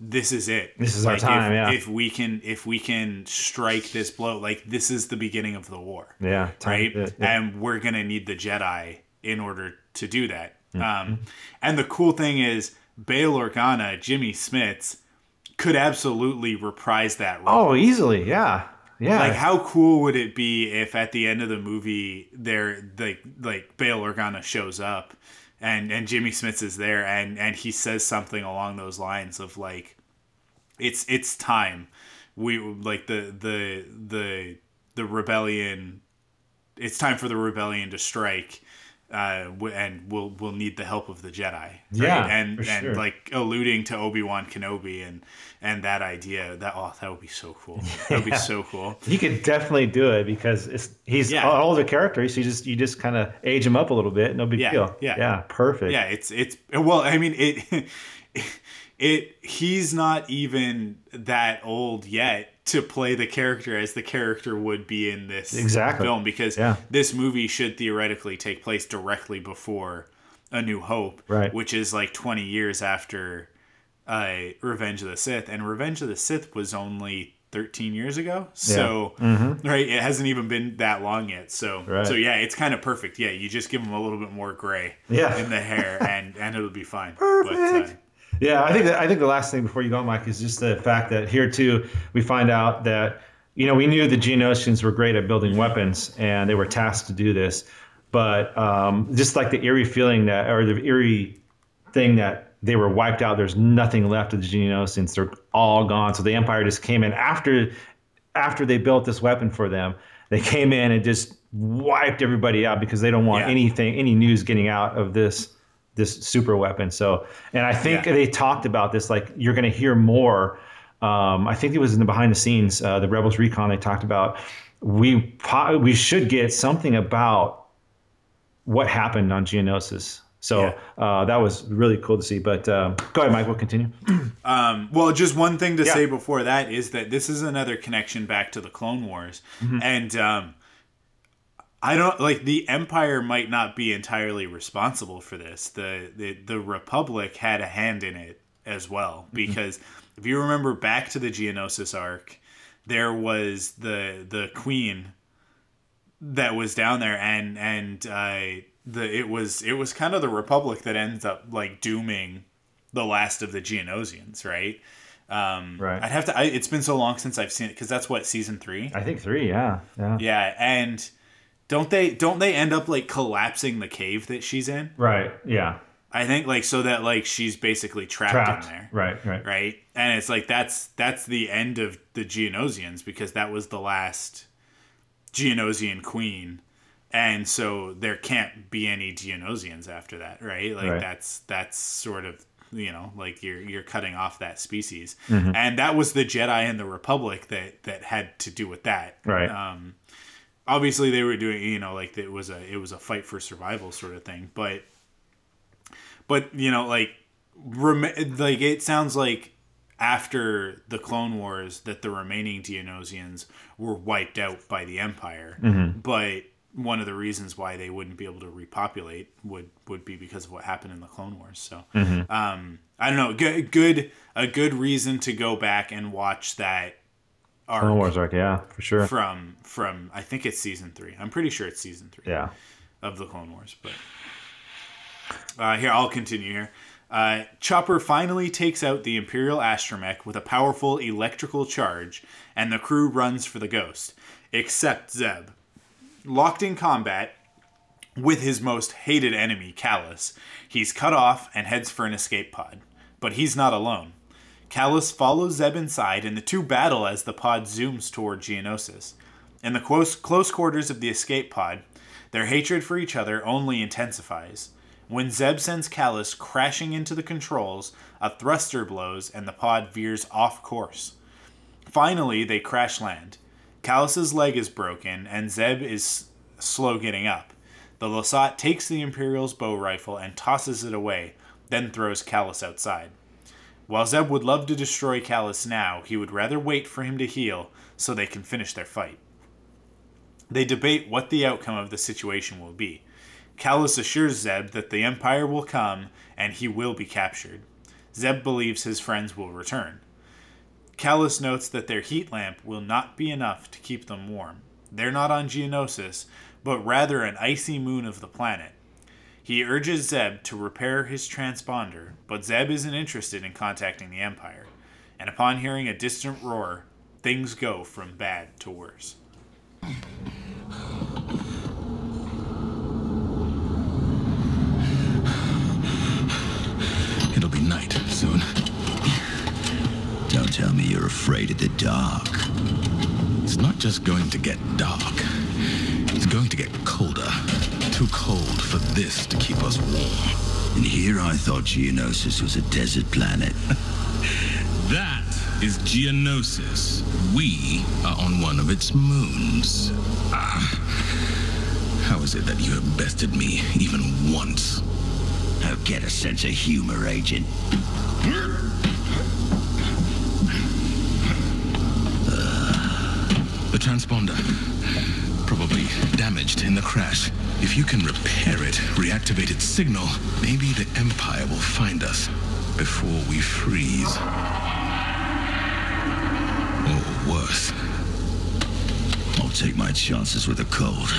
this is it. This is our Like, time, If, yeah. if we can, if we can strike this blow, like this is the beginning of the war Yeah. time- right? yeah, yeah. And we're gonna need the Jedi in order to do that. Mm-hmm. Um, and the cool thing is, Bail Organa, Jimmy Smits, could absolutely reprise that role. Oh, easily. Yeah. Yeah. Like, how cool would it be if at the end of the movie, there, like, like Bail Organa shows up, and and Jimmy Smits is there, and and he says something along those lines of like, it's it's time, we like the the the the rebellion, it's time for the rebellion to strike. Uh, and we'll we'll need the help of the Jedi, right? Yeah, and and sure. like alluding to Obi Wan Kenobi and and that idea that oh that would be so cool, that would be so cool. he could definitely do it because it's he's Yeah. an older character, so you just you just kind of age him up a little bit. No big Yeah, deal. yeah. Yeah. Perfect. Yeah, it's it's well, I mean it it he's not even that old yet to play the character as the character would be in this Exactly. film because Yeah. this movie should theoretically take place directly before A New Hope, Right. which is like 20 years after uh, Revenge of the Sith and Revenge of the Sith was only 13 years ago. So, right, it hasn't even been that long yet. So, Mm-hmm. Right. so yeah, it's kind of perfect. Yeah, you just give him a little bit more gray Yeah. in the hair and and it'll be fine. Perfect. But, uh, Yeah, I think that, I think the last thing before you go, Mike, is just the fact that here too we find out that you know we knew the Geonosians were great at building weapons and they were tasked to do this, but um, just like the eerie feeling that or the eerie thing that they were wiped out. There's nothing left of the Geonosians. They're all gone. So the Empire just came in after after they built this weapon for them. They came in and just wiped everybody out because they don't want Yeah. anything, any news getting out of this this super weapon. So, and I think Yeah. they talked about this. Like you're going to hear more. Um, I think it was in the behind the scenes, uh, the Rebels Recon. They talked about we po- we should get something about what happened on Geonosis. So uh, that was really cool to see. But um, go ahead, Mike. We'll continue. Um, well, just one thing to Yeah. say before that is that this is another connection back to the Clone Wars, Mm-hmm. and um, I don't like the Empire might not be entirely responsible for this. The the the Republic had a hand in it as well Mm-hmm. because if you remember back to the Geonosis arc, there was the the Queen that was down there and and uh, the it was it was kind of the Republic that ends up like dooming the last of the Geonosians, right? Um, Right. I'd have to. I, it's been so long since I've seen it because that's what season three. I think three. Yeah. Yeah. Yeah, and don't they don't they end up like collapsing the cave that she's in? Right. Yeah. I think like so that like she's basically trapped, Trapped. in there. Right. Right. Right. And it's like that's that's the end of the Geonosians because that was the last Geonosian queen. And so there can't be any Geonosians after that, right? Like Right. that's that's sort of you know, like you're you're cutting off that species. Mm-hmm. And that was the Jedi and the Republic that that had to do with that. Right. Um obviously they were doing you know like it was a it was a fight for survival sort of thing but but you know like rem- like it sounds like after the clone wars that the remaining Geonosians were wiped out by the empire but one of the reasons why they wouldn't be able to repopulate would would be because of what happened in the clone wars so um i don't know good good a good reason to go back and watch that arc Clone Wars arc. Yeah, for sure. from from I think it's season three. I'm pretty sure it's season three Yeah. of the Clone Wars. But uh, here, I'll continue here. Uh, Chopper finally takes out the Imperial astromech with a powerful electrical charge, and the crew runs for the Ghost, except Zeb. Locked in combat with his most hated enemy, Kallus, he's cut off and heads for an escape pod. But he's not alone. Kallus follows Zeb inside, and the two battle as the pod zooms toward Geonosis. In the close, close quarters of the escape pod, their hatred for each other only intensifies. When Zeb sends Kallus crashing into the controls, a thruster blows and the pod veers off course. Finally, they crash land. Kallus's leg is broken, and Zeb is slow getting up. The Lasat takes the Imperial's bo-rifle and tosses it away, then throws Kallus outside. While Zeb would love to destroy Kallus now, he would rather wait for him to heal so they can finish their fight. They debate what the outcome of the situation will be. Kallus assures Zeb that the Empire will come and he will be captured. Zeb believes his friends will return. Kallus notes that their heat lamp will not be enough to keep them warm. They're not on Geonosis, but rather an icy moon of the planet. He urges Zeb to repair his transponder, but Zeb isn't interested in contacting the Empire. And upon hearing a distant roar, things go from bad to worse. It'll be night soon. Don't tell me you're afraid of the dark. It's not just going to get dark. It's going to get colder. Too cold for this to keep us warm. And here I thought Geonosis was a desert planet. That is Geonosis. We are on one of its moons. Ah. How is it that you have bested me even once? Now get a sense of humor, Agent. The transponder. Damaged in the crash. If you can repair it, reactivate its signal, maybe the Empire will find us before we freeze. Or worse. I'll take my chances with a cold.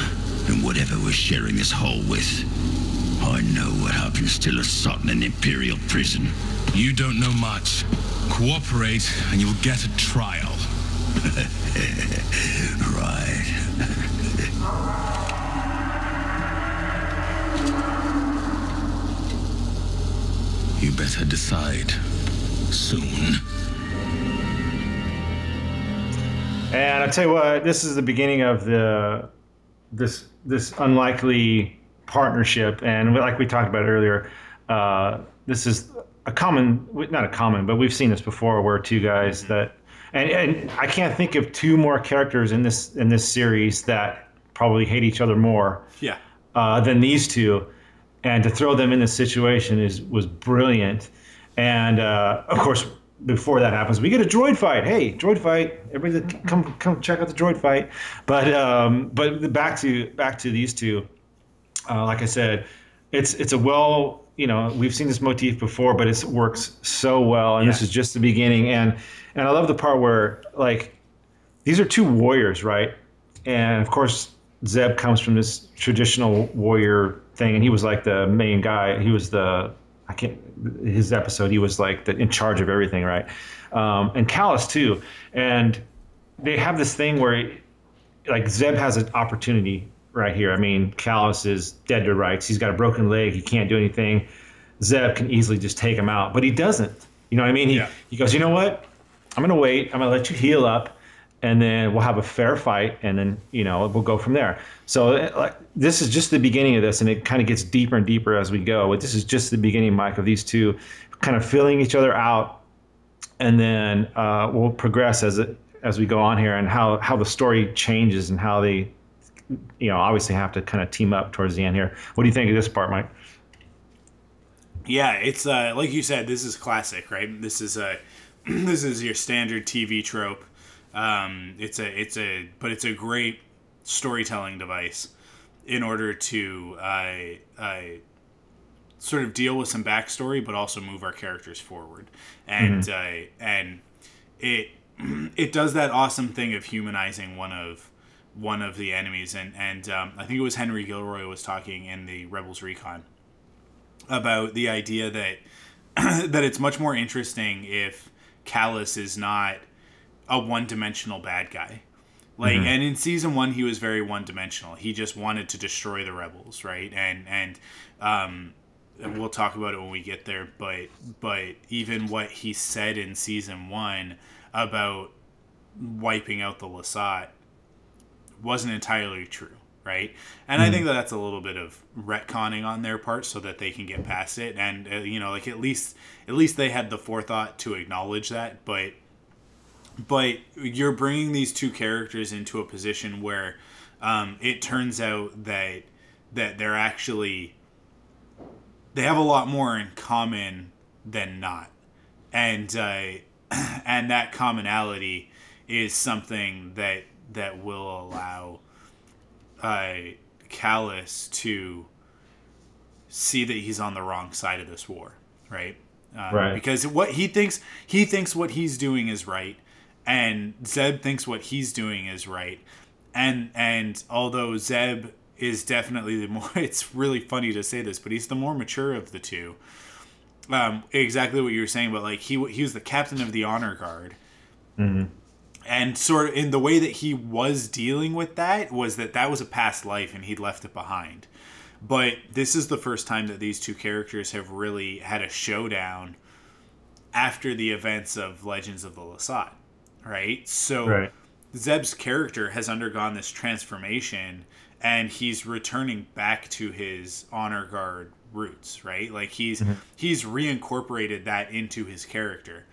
And whatever we're sharing this hole with. I know what happens to Lasat in an Imperial prison. You don't know much. Cooperate, and you will get a trial. Right. You better decide soon. And I tell you what, this is the beginning of the this this unlikely partnership, and like we talked about earlier, uh, this is a common, not a common, but we've seen this before, where two guys that, and and I can't think of two more characters in this in this series that probably hate each other more Yeah. uh, than these two, and to throw them in this situation is was brilliant. And uh, of course, before that happens, we get a droid fight. Hey, droid fight! Everybody, come come check out the droid fight. But um, but back to back to these two. Uh, like I said, it's it's a well you know we've seen this motif before, but it works so well, and this is just the beginning. And and I love the part where like these are two warriors, right? And of course, Zeb comes from this traditional warrior thing, and he was like the main guy. He was the I can't his episode. He was like the, in charge of everything, right? Um, and Kallus too. And they have this thing where like Zeb has an opportunity right here. I mean, Kallus is dead to rights. He's got a broken leg. He can't do anything. Zeb can easily just take him out, but he doesn't. You know what I mean? He, Yeah. he goes, you know what? I'm going to wait. I'm going to let you heal up, and then we'll have a fair fight, and then, you know, we'll go from there. So like, this is just the beginning of this, and it kind of gets deeper and deeper as we go. But this is just the beginning, Mike, of these two kind of filling each other out and then uh, we'll progress as it as we go on here and how how the story changes and how they you know obviously have to kind of team up towards the end here what do you think of this part mike Yeah, it's uh, like you said. This is classic, right? This is a this is your standard TV trope. Um, it's a it's a but it's a great storytelling device in order to uh, uh, sort of deal with some backstory, but also move our characters forward. And uh, and it it does that awesome thing of humanizing one of one of the enemies. And and um, I think it was Henry Gilroy was talking in the Rebels Recon about the idea that that it's much more interesting if Kallus is not a one-dimensional bad guy. Like and in season 1 he was very one-dimensional. He just wanted to destroy the rebels, right? And and um and we'll talk about it when we get there, but but even what he said in season 1 about wiping out the Lasat wasn't entirely true, right? And I think that that's a little bit of retconning on their part so that they can get past it, and uh, you know, like at least at least they had the forethought to acknowledge that. But but you're bringing these two characters into a position where um, it turns out that that they're actually they have a lot more in common than not, and uh, and that commonality is something that that will allow uh, Kallus to see that he's on the wrong side of this war, right? Uh, Right. Because what he thinks he thinks what he's doing is right, and Zeb thinks what he's doing is right, and and although Zeb is definitely the more it's really funny to say this, but he's the more mature of the two. Um, exactly what you were saying, but like he he was the captain of the honor guard, and sort of in the way that he was dealing with that was that that was a past life and he'd left it behind. But this is the first time that these two characters have really had a showdown after the events of Legends of the Lasat, right? So Right. Zeb's character has undergone this transformation and he's returning back to his honor guard roots, right? Like he's mm-hmm. he's reincorporated that into his character.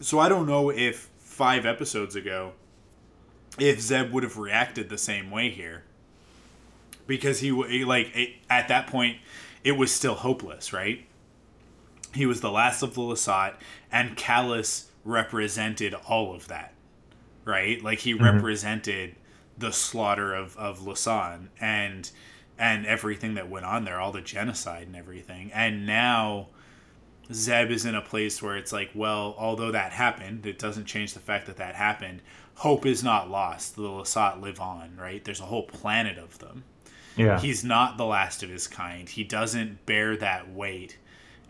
So I don't know if 5 episodes ago if Zeb would have reacted the same way here. Because he like it, at that point it was still hopeless, right? He was the last of the Lasat and Kallus represented all of that right? Like he mm-hmm. represented the slaughter of of Lasan and and everything that went on there, all the genocide and everything. And now Zeb is in a place where it's like, well, although that happened, it doesn't change the fact that that happened. Hope is not lost. The Lasat live on, right? There's a whole planet of them. Yeah. He's not the last of his kind. He doesn't bear that weight.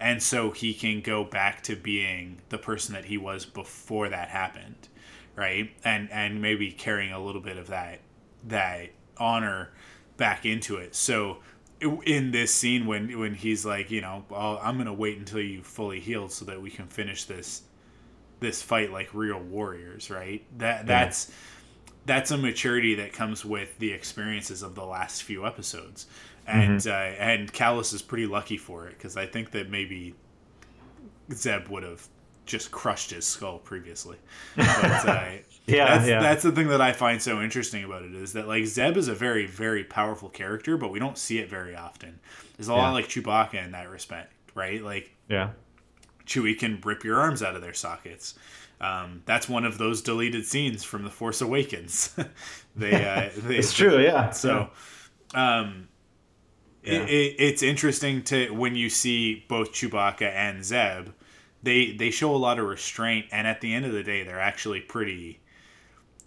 And so he can go back to being the person that he was before that happened, right? And and maybe carrying a little bit of that that honor back into it. So in this scene when when he's like, you know, well, I'm going to wait until you fully healed so that we can finish this this fight like real warriors, right? That that's that's a maturity that comes with the experiences of the last few episodes, and uh, and Kallus is pretty lucky for it because I think that maybe Zeb would have just crushed his skull previously. But, uh, Yeah, that's, yeah. that's the thing that I find so interesting about it is that like Zeb is a very very powerful character, but we don't see it very often. There's a Yeah. lot like Chewbacca in that respect, right? Like Yeah. Chewie can rip your arms out of their sockets. Um, that's one of those deleted scenes from The Force Awakens. they, uh, they, It's true. Yeah. So, um, Yeah. it, it, it's interesting to when you see both Chewbacca and Zeb, they they show a lot of restraint, and at the end of the day, they're actually pretty.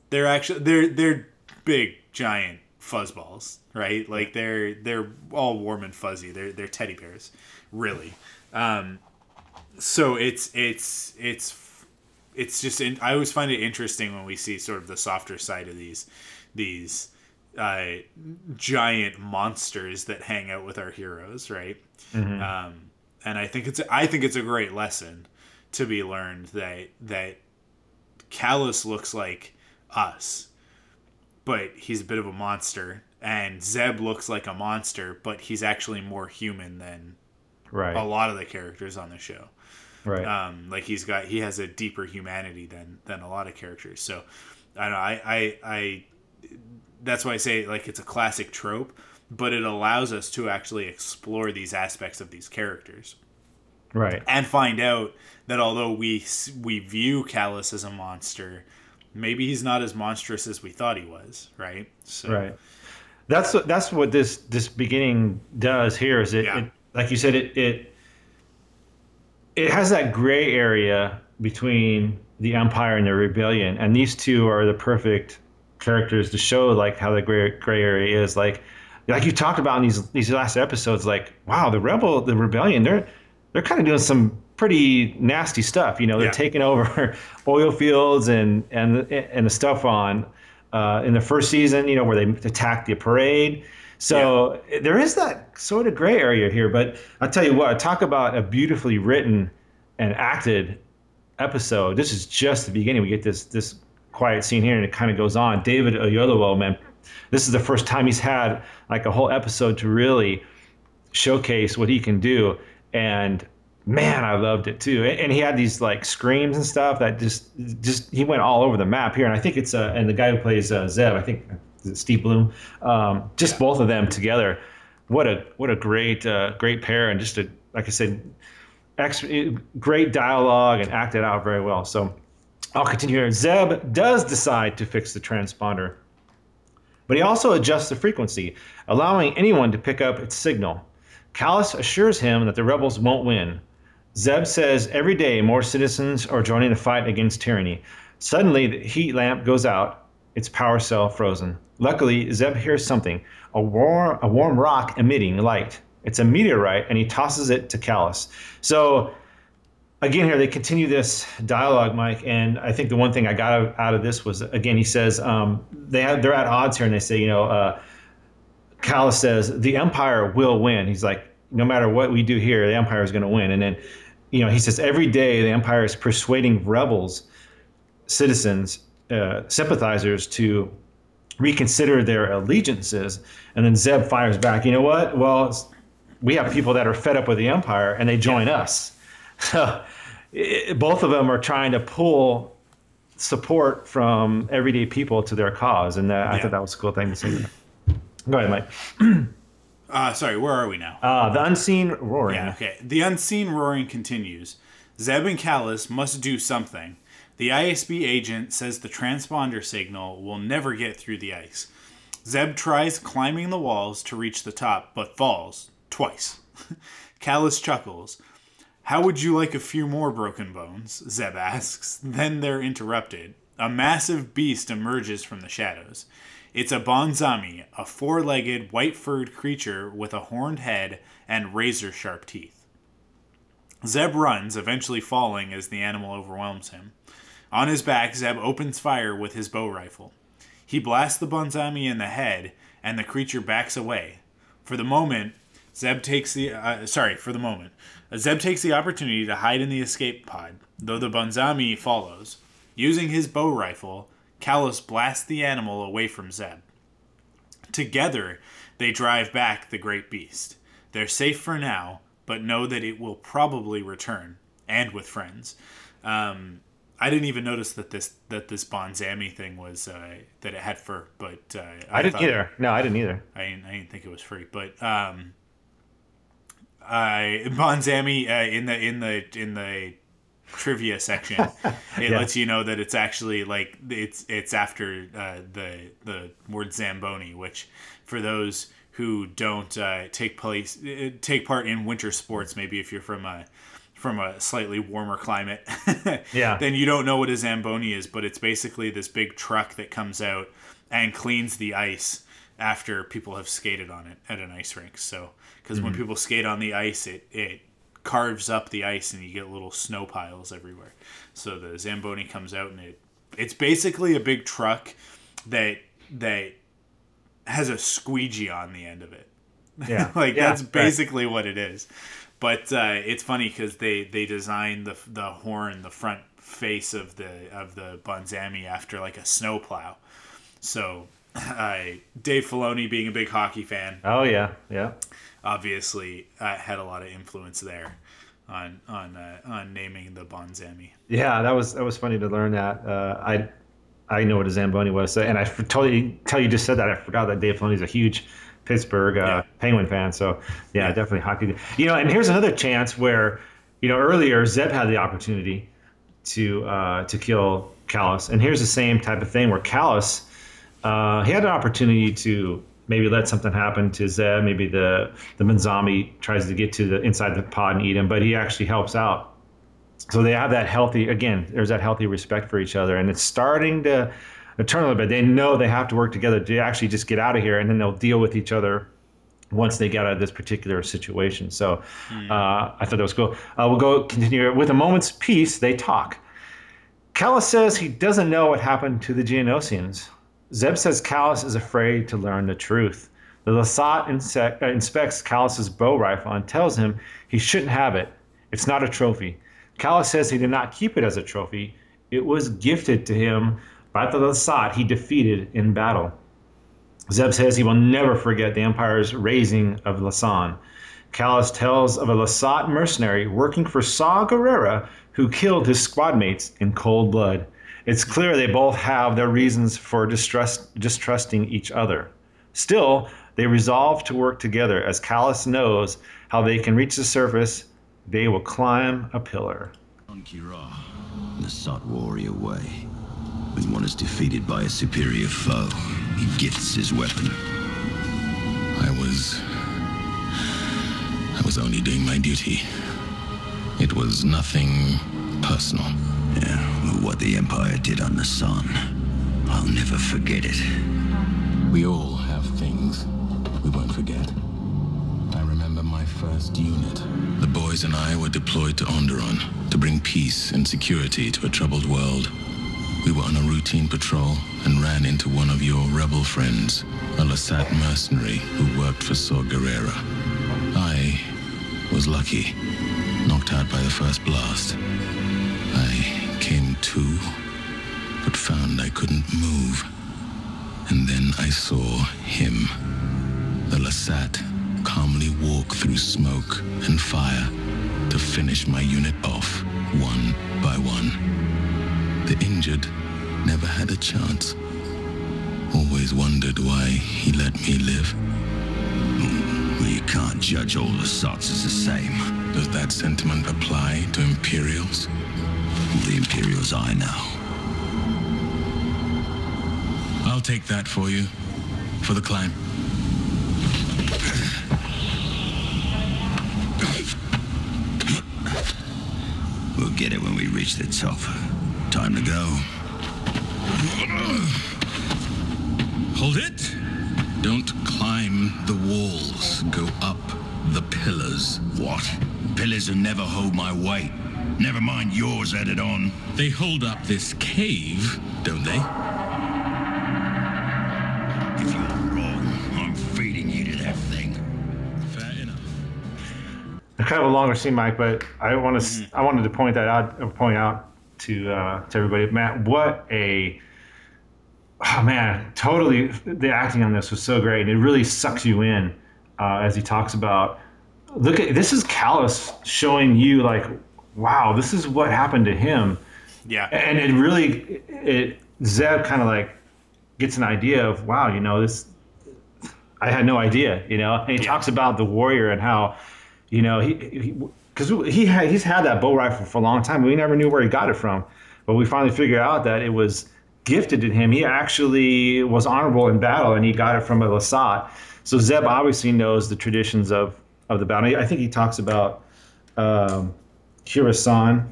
They're actually they're they're big giant fuzzballs, right? Like they're they're all warm and fuzzy. They're they're teddy bears, really. Um, so it's it's it's it's just in, I always find it interesting when we see sort of the softer side of these these uh, giant monsters that hang out with our heroes, right? Um, and I think it's I think it's a great lesson to be learned that that Kallus looks like us, but he's a bit of a monster, and Zeb looks like a monster, but he's actually more human than Right. a lot of the characters on the show right. um, like he's got he has a deeper humanity than than a lot of characters so i don't know i i, I that's why i say like it's a classic trope but it allows us to actually explore these aspects of these characters right. and find out that although we we view Kallus as a monster maybe he's not as monstrous as we thought he was right so Right. That's what- that's what this this beginning does here. Is it, Yeah. it like you said it it it has that gray area between the Empire and the Rebellion, and these two are the perfect characters to show like how the gray gray area is. Like like you talked about in these these last episodes. Like wow, the Rebel, the Rebellion, they're they're kind of doing some pretty nasty stuff. You know, they're Yeah. taking over oil fields and and and the stuff on uh, in the first season. You know, where they attacked the parade. So there is that sort of gray area here. But I'll tell you what, talk about a beautifully written and acted episode. This is just the beginning. We get this this quiet scene here, and it kind of goes on. David Oyelowo, man, this is the first time he's had like a whole episode to really showcase what he can do. And man, I loved it too. And, he had these like screams and stuff that just just he went all over the map here. And I think it's uh, and the guy who plays uh, Zeb, I think is it Steve Blum, um, just both of them together. What a what a great uh, great pair, and just a like I said, ex- great dialogue and acted out very well. So I'll continue here. Zeb does decide to fix the transponder, but he also adjusts the frequency, allowing anyone to pick up its signal. Kallus assures him that the rebels won't win. Zeb says every day more citizens are joining the fight against tyranny. Suddenly, the heat lamp goes out, its power cell frozen. Luckily, Zeb hears something a warm, a warm rock emitting light. It's a meteorite, and he tosses it to Kallus. So, again, here they continue this dialogue, Mike, and I think the one thing I got out of this was again, he says um, they have, they're at odds here, and they say, you know, uh, Kallus says the Empire will win. He's like, no matter what we do here, the Empire is going to win. And then, you know, he says every day the Empire is persuading rebels, citizens, uh, sympathizers to reconsider their allegiances. And then Zeb fires back, you know what? Well, we have people that are fed up with the Empire and they join us. So it, both of them are trying to pull support from everyday people to their cause. And that, I thought that was a cool thing to say. Go ahead, Mike. Uh, sorry, where are we now? Uh, the unseen roaring. Yeah, okay. The unseen roaring continues. Zeb and Kallus must do something. The ISB agent says the transponder signal will never get through the ice. Zeb tries climbing the walls to reach the top, but falls twice. Kallus chuckles. How would you like a few more broken bones? Zeb asks. Then they're interrupted. A massive beast emerges from the shadows. It's a bonzami, a four legged, white furred creature with a horned head and razor sharp teeth. Zeb runs, eventually falling as the animal overwhelms him. On his back, Zeb opens fire with his bo-rifle. He blasts the bonzami in the head, and the creature backs away. For the moment, Zeb takes the uh, sorry for the moment. Zeb takes the opportunity to hide in the escape pod, though the bonzami follows. Using his bow rifle, Kallus blasts the animal away from Zeb. Together, they drive back the great beast. They're safe for now, but know that it will probably return, and with friends. Um, I didn't even notice that this that this Bonzami thing was uh, that it had fur, but uh, I, didn't thought- either. No, I didn't either. I didn't, I didn't think it was free, but um, I Bonzami uh, in the in the in the trivia section, it Yeah. lets you know that it's actually like it's it's after uh, the the word Zamboni, which for those who don't uh, take place uh, take part in winter sports, maybe if you're from a from a slightly warmer climate, Yeah. then you don't know what a Zamboni is, but it's basically this big truck that comes out and cleans the ice after people have skated on it at an ice rink. So, because when Mhm. people skate on the ice, it, it carves up the ice and you get little snow piles everywhere. So the Zamboni comes out and it it's basically a big truck that that has a squeegee on the end of it. Yeah. like Yeah, that's right. basically what it is. But uh, it's funny because they they designed the the horn, the front face of the of the Bonzami after like a snowplow. So, uh, Dave Filoni, being a big hockey fan, Oh yeah, yeah. Obviously uh, had a lot of influence there on on uh, on naming the Bonzami. Yeah, that was that was funny to learn that. Uh, I I know what a Zamboni was, so, and I totally tell you just said that I forgot that Dave Filoni's a huge Pittsburgh uh, Penguin fan. So yeah, definitely hockey. You know, and here's another chance where you know earlier Zeb had the opportunity to uh, to kill Kallus, and here's the same type of thing where Kallus uh, he had an opportunity to maybe let something happen to Zeb. Maybe the the Bonzami tries to get to the inside the pod and eat him, but he actually helps out. So they have that healthy again there's that healthy respect for each other and it's starting to turn a little bit. They know they have to work together to actually just get out of here and then they'll deal with each other once they get out of this particular situation. So uh, i thought that was cool. Uh, we'll go continue. With a moment's peace they talk. Kallus says he doesn't know what happened to the Geonosians. Zeb says Kallus is afraid to learn the truth. The Lasat uh, inspects Kallus's bow rifle and tells him he shouldn't have it. It's not a trophy. Kallus says he did not keep it as a trophy. It was gifted to him by the Lasat he defeated in battle. Zeb says he will never forget the Empire's razing of Lasan. Kallus tells of a Lasat mercenary working for Saw Gerrera who killed his squadmates in cold blood. It's clear they both have their reasons for distrust, distrusting each other. Still, they resolve to work together as Kallus knows how they can reach the surface. They will climb a pillar. On Kira, the Sot warrior way. When one is defeated by a superior foe, he gifts his weapon. I was. I was only doing my duty. It was nothing personal. Yeah, what the Empire did on Lasan. I'll never forget it. We all have things we won't forget. I remember my first unit. The boys and I were deployed to Onderon to bring peace and security to a troubled world. We were on a routine patrol and ran into one of your rebel friends, a Lasat mercenary who worked for Saw Gerrera. I was lucky, knocked out by the first blast. I came to, but found I couldn't move. And then I saw him, the Lasat, calmly walk through smoke and fire to finish my unit off, one by one. The injured never had a chance. Always wondered why he let me live. You can't judge all Lasats as the same. Does that sentiment apply to Imperials? The Imperials I now. I'll take that for you. For the climb. We'll get it when we reach the top. Time to go. Hold it! Don't climb the walls. Go up the pillars. What? Pillars will never hold my weight. Never mind yours added on. They hold up this cave, don't they? If you're wrong, I'm feeding you to that thing. Fair enough. kind of a longer scene, Mike, but I want to I wanted to point that out point out to uh, to everybody. Matt, what a oh man, totally the acting on this was so great. And it really sucks you in uh, as he talks about. Look at this is Kallus showing you like, wow, this is what happened to him, Yeah. and it really it Zeb kind of like gets an idea of wow, you know this. I had no idea, you know. And he Yeah. talks about the warrior and how, you know, he because he, had he's had that bo-rifle for a long time. We never knew where he got it from, but we finally figured out that it was gifted to him. He actually was honorable in battle, and he got it from a Lasat. So Zeb obviously knows the traditions of of the battle. I think he talks about um, Kirasan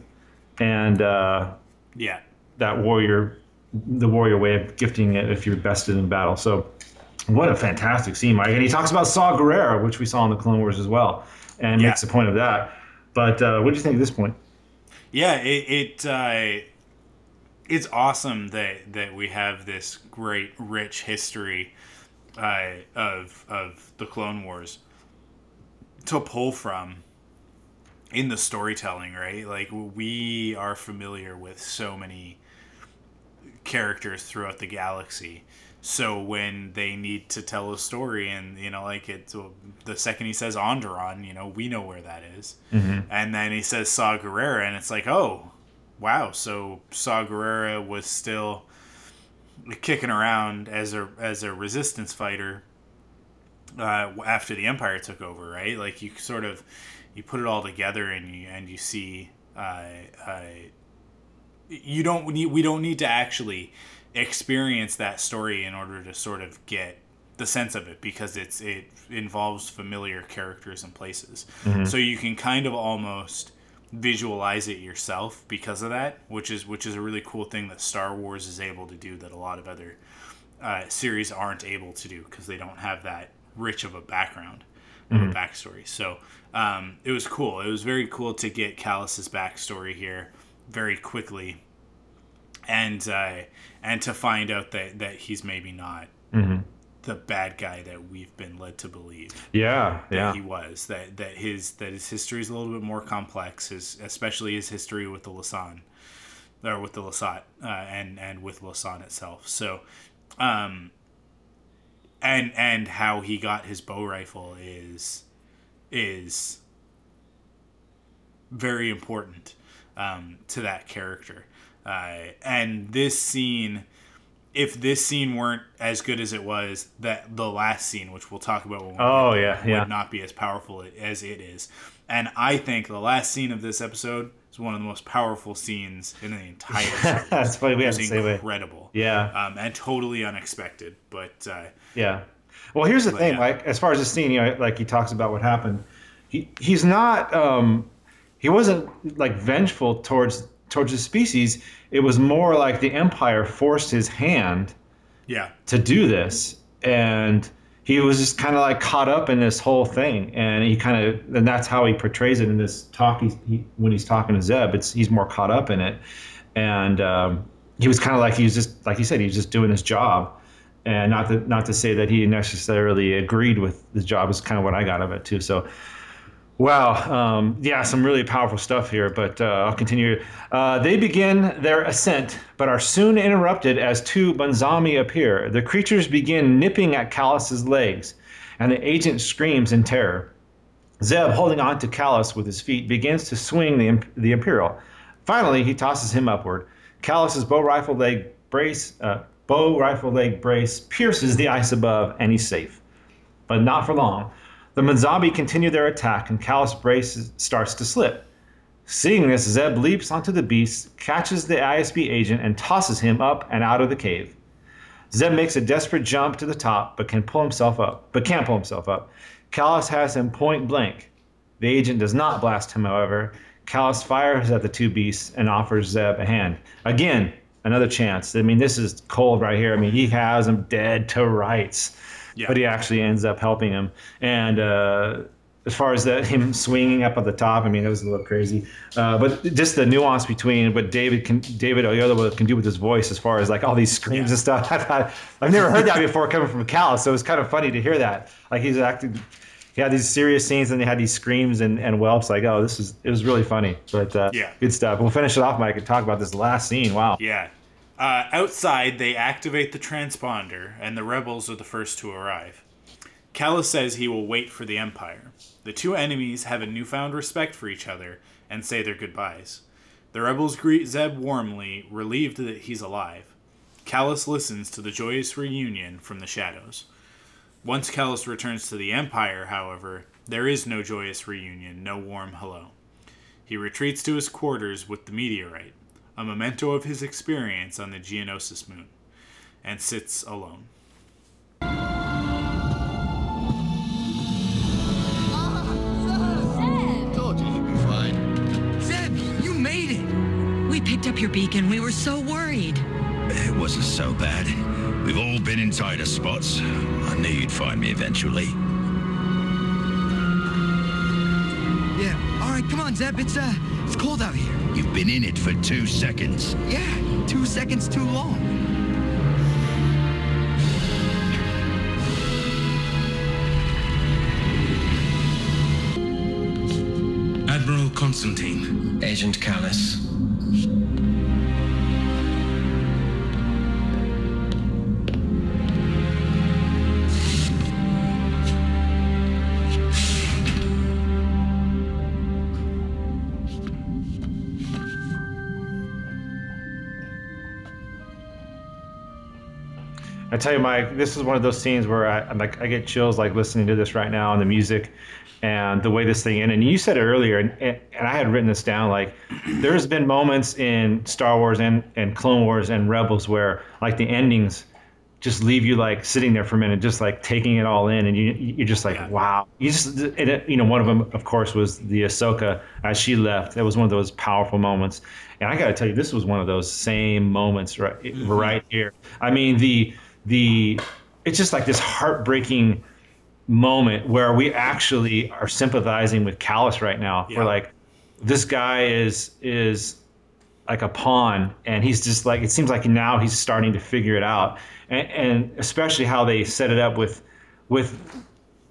and uh, Yeah. that warrior, the warrior way of gifting it if you're bested in battle. So, what a fantastic scene, Mike! And he talks about Saw Gerrera, which we saw in the Clone Wars as well, and Yeah. makes a point of that. But uh, what do you think at this point? Yeah, it, it uh, it's awesome that that we have this great, rich history uh, of of the Clone Wars to pull from in the storytelling, right? Like we are familiar with so many characters throughout the galaxy. So when they need to tell a story, and you know, like it's the second he says Onderon, you know, we know where that is. and then he says Saw Gerrera, and it's like, oh, wow. So Saw Gerrera was still kicking around as a as a resistance fighter uh, after the Empire took over, right? Like you sort of you put it all together, and you and you see. Uh, uh, you don't need we don't need to actually experience that story in order to sort of get the sense of it because it's it involves familiar characters and places. So you can kind of almost visualize it yourself because of that which is which is a really cool thing that Star Wars is able to do that a lot of other uh, series aren't able to do because they don't have that rich of a background of a backstory. So um, it was cool. It was very cool to get Kallus's backstory here very quickly and uh, and to find out that that he's maybe not the bad guy that we've been led to believe Yeah, that yeah, he was that that his that his history is a little bit more complex his especially his history with the Lasan or with the Lasat uh, and and with Lasan itself. So um and and how he got his bo-rifle is is very important um, to that character. Uh, and this scene, if this scene weren't as good as it was, that the last scene, which we'll talk about when we Oh, yeah, yeah. would not be as powerful as it is. And I think the last scene of this episode is one of the most powerful scenes in the entire. That's funny. We have to say, incredible. Yeah. Um, and totally unexpected. But uh, Yeah. Well, here's the But, thing. yeah. Like, as far as the scene, you know, like he talks about what happened. He he's not. Um, he wasn't like vengeful towards towards his species. It was more like the Empire forced his hand yeah, to do this, and he was just kind of like caught up in this whole thing, and he kind of, and that's how he portrays it in this talk. He, he when he's talking to Zeb, it's he's more caught up in it, and um, he was kind of like he was just like he said he was just doing his job, and not to not to say that he necessarily agreed with the job is kind of what I got of it too. So. Wow. Um, yeah, some really powerful stuff here, but uh, I'll continue. Uh, they begin their ascent, but are soon interrupted as two Bonzami appear. The creatures begin nipping at Kallus's legs, and the agent screams in terror. Zeb, holding on to Kallus with his feet, begins to swing the, the Imperial. Finally, he tosses him upward. Kallus's bow rifle leg brace, uh, bo-rifle leg brace pierces the ice above, and he's safe but not for long. The Bonzami continue their attack, and Kallus Brace starts to slip. Seeing this, Zeb leaps onto the beast, catches the ISB agent, and tosses him up and out of the cave. Zeb makes a desperate jump to the top, but can pull himself up, but can't pull himself up. Kallus has him point blank. The agent does not blast him, however. Kallus fires at the two beasts and offers Zeb a hand. Again, another chance. I mean, this is cold right here. I mean, he has him dead to rights Yeah. but he actually ends up helping him. And uh, as far as the, him swinging up at the top, I mean, it was a little crazy. Uh, but just the nuance between what David can, David Oyelowo can do with his voice, as far as like all these screams and stuff. I thought, I've never heard that before coming from Kallus, so it was kind of funny to hear that. Like he's acting. He had these serious scenes, and they had these screams and, and whelps. Like, oh, this is it was really funny. But uh, Yeah. good stuff. We'll finish it off, Mike, and talk about this last scene. Wow. Yeah. Uh, outside, they activate the transponder, and the rebels are the first to arrive. Kallus says he will wait for the Empire. The two enemies have a newfound respect for each other and say their goodbyes. The rebels greet Zeb warmly, relieved that he's alive. Kallus listens to the joyous reunion from the shadows. Once Kallus returns to the Empire, however, there is no joyous reunion, no warm hello. He retreats to his quarters with the meteorite, a memento of his experience on the Geonosis moon, and sits alone. Told you he'd be fine. Zeb, you made it! We picked up your beacon. We were so worried. It wasn't so bad. We've all been in tighter spots. I knew you'd find me eventually. Yeah. All right, come on, Zeb. It's uh, it's cold out here. You've been in it for two seconds. Yeah, two seconds too long. Admiral Constantine. Agent Kallus. I tell you, Mike, this is one of those scenes where I, I'm like I get chills like listening to this right now and the music and the way this thing ended. And you said it earlier, and, and, and I had written this down. Like, there's been moments in Star Wars and, and Clone Wars and Rebels where like the endings just leave you like sitting there for a minute, just like taking it all in, and you you're just like, wow. You just it, uh, you know one of them, of course, was the Ahsoka as she left. That was one of those powerful moments, and I got to tell you, this was one of those same moments right mm-hmm. right here. I mean the the it's just like this heartbreaking moment where we actually are sympathizing with Kallus right now. Yeah. We're like, this guy is is like a pawn, and he's just like it seems like now he's starting to figure it out, and, and especially how they set it up with with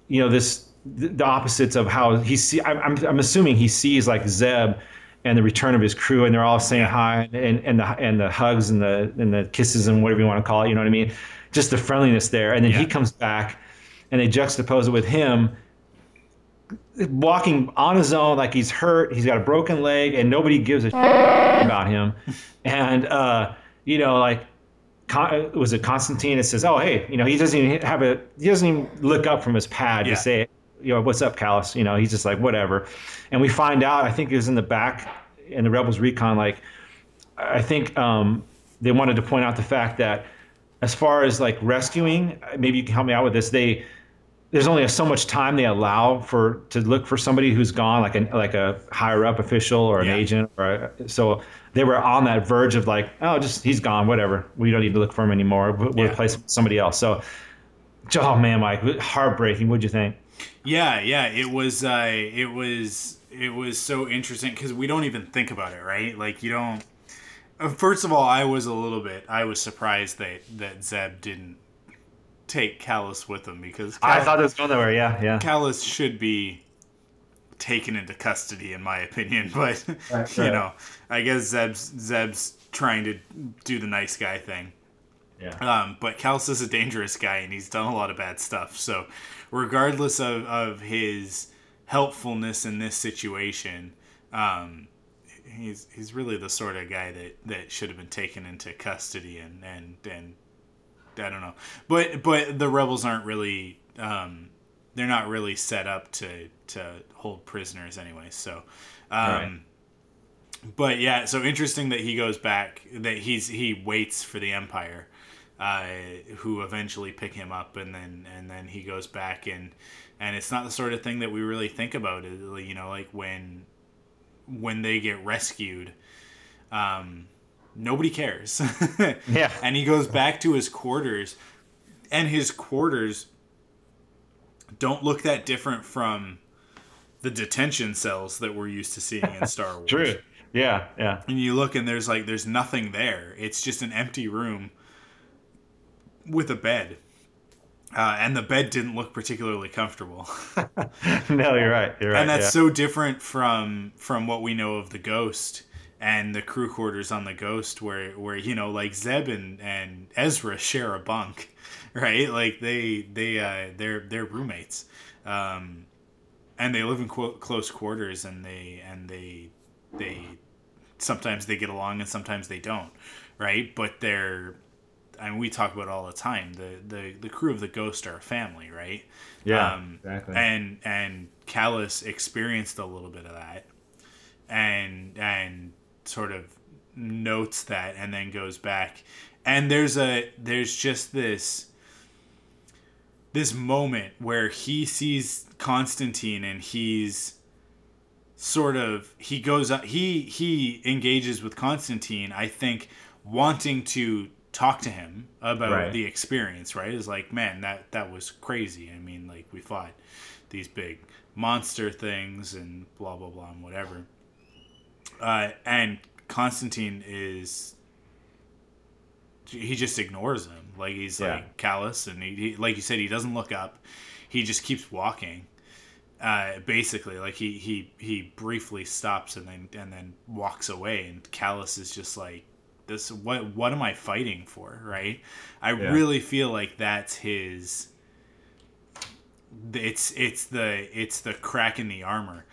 you know this the opposites of how he see. I'm I'm, I'm assuming he sees like Zeb. And the return of his crew, and they're all saying hi, and, and the and the hugs and the and the kisses and whatever you want to call it, you know what I mean? Just the friendliness there, and then he comes back, and they juxtapose it with him walking on his own, like he's hurt, he's got a broken leg, and nobody gives a about him. And uh, you know, like was it Constantine that says, "Oh, hey, you know, he doesn't even have a he doesn't even look up from his pad Yeah. to say, you know, what's up, Kallus? You know, he's just like whatever." And we find out, I think it was in the back in the Rebels recon, like I think um, they wanted to point out the fact that as far as like rescuing, maybe you can help me out with this. They there's only so much time they allow for to look for somebody who's gone, like a like a higher up official or an Yeah. agent, or a, so they were on that verge of like, oh, just he's gone, whatever. We don't need to look for him anymore. We'll, Yeah. replace him with somebody else. So, oh man, Mike, heartbreaking. What'd you think? Yeah, yeah, it was uh it was it was so interesting cuz we don't even think about it, right? Like you don't First of all, I was a little bit I was surprised that that Zeb didn't take Kallus with him because I thought it was going nowhere. Yeah, yeah. Kallus should be taken into custody in my opinion, but Right, you right. know, I guess Zeb's Zeb's trying to do the nice guy thing. Yeah. Um, but Kallus is a dangerous guy and he's done a lot of bad stuff. So, regardless of, of his helpfulness in this situation, um, he's he's really the sort of guy that, that should have been taken into custody and, and, and I don't know. But but the rebels aren't really um, they're not really set up to to hold prisoners anyway. So um, Right. but yeah, so interesting that he goes back that he's he waits for the Empire uh, who eventually pick him up and then and then he goes back and and it's not the sort of thing that we really think about you know like when when they get rescued um nobody cares Yeah. and he goes back to his quarters and his quarters don't look that different from the detention cells that we're used to seeing in Star Wars. True. Yeah, yeah. And you look and there's like there's nothing there. It's just an empty room with a bed. Uh, and the bed didn't look particularly comfortable. no, you're right. You're right. and that's yeah. so different from from what we know of the ghost and the crew quarters on the ghost where where you know like zeb and and ezra share a bunk right like they they uh they're they're roommates um and they live in qu- close quarters and they and they they sometimes they get along and sometimes they don't right but they're I mean, we talk about it all the time. The, the the crew of the Ghost are a family, right? Yeah, Um, exactly. And and Kallus experienced a little bit of that, and and sort of notes that, and then goes back. And there's a there's just this this moment where he sees Constantine and he's sort of he goes up he he engages with Constantine I think wanting to talk to him about Right. the experience right? Is like man that that was crazy. I mean like we fought these big monster things and blah blah blah and whatever. Uh, and Constantine is he just ignores him. Like he's Yeah. like callous and he, he like you said he doesn't look up. He just keeps walking uh, basically. Like he, he he briefly stops and then and then walks away. And Kallus is just like this what what am i fighting for right i Yeah. really feel like that's his it's it's the it's the crack in the armor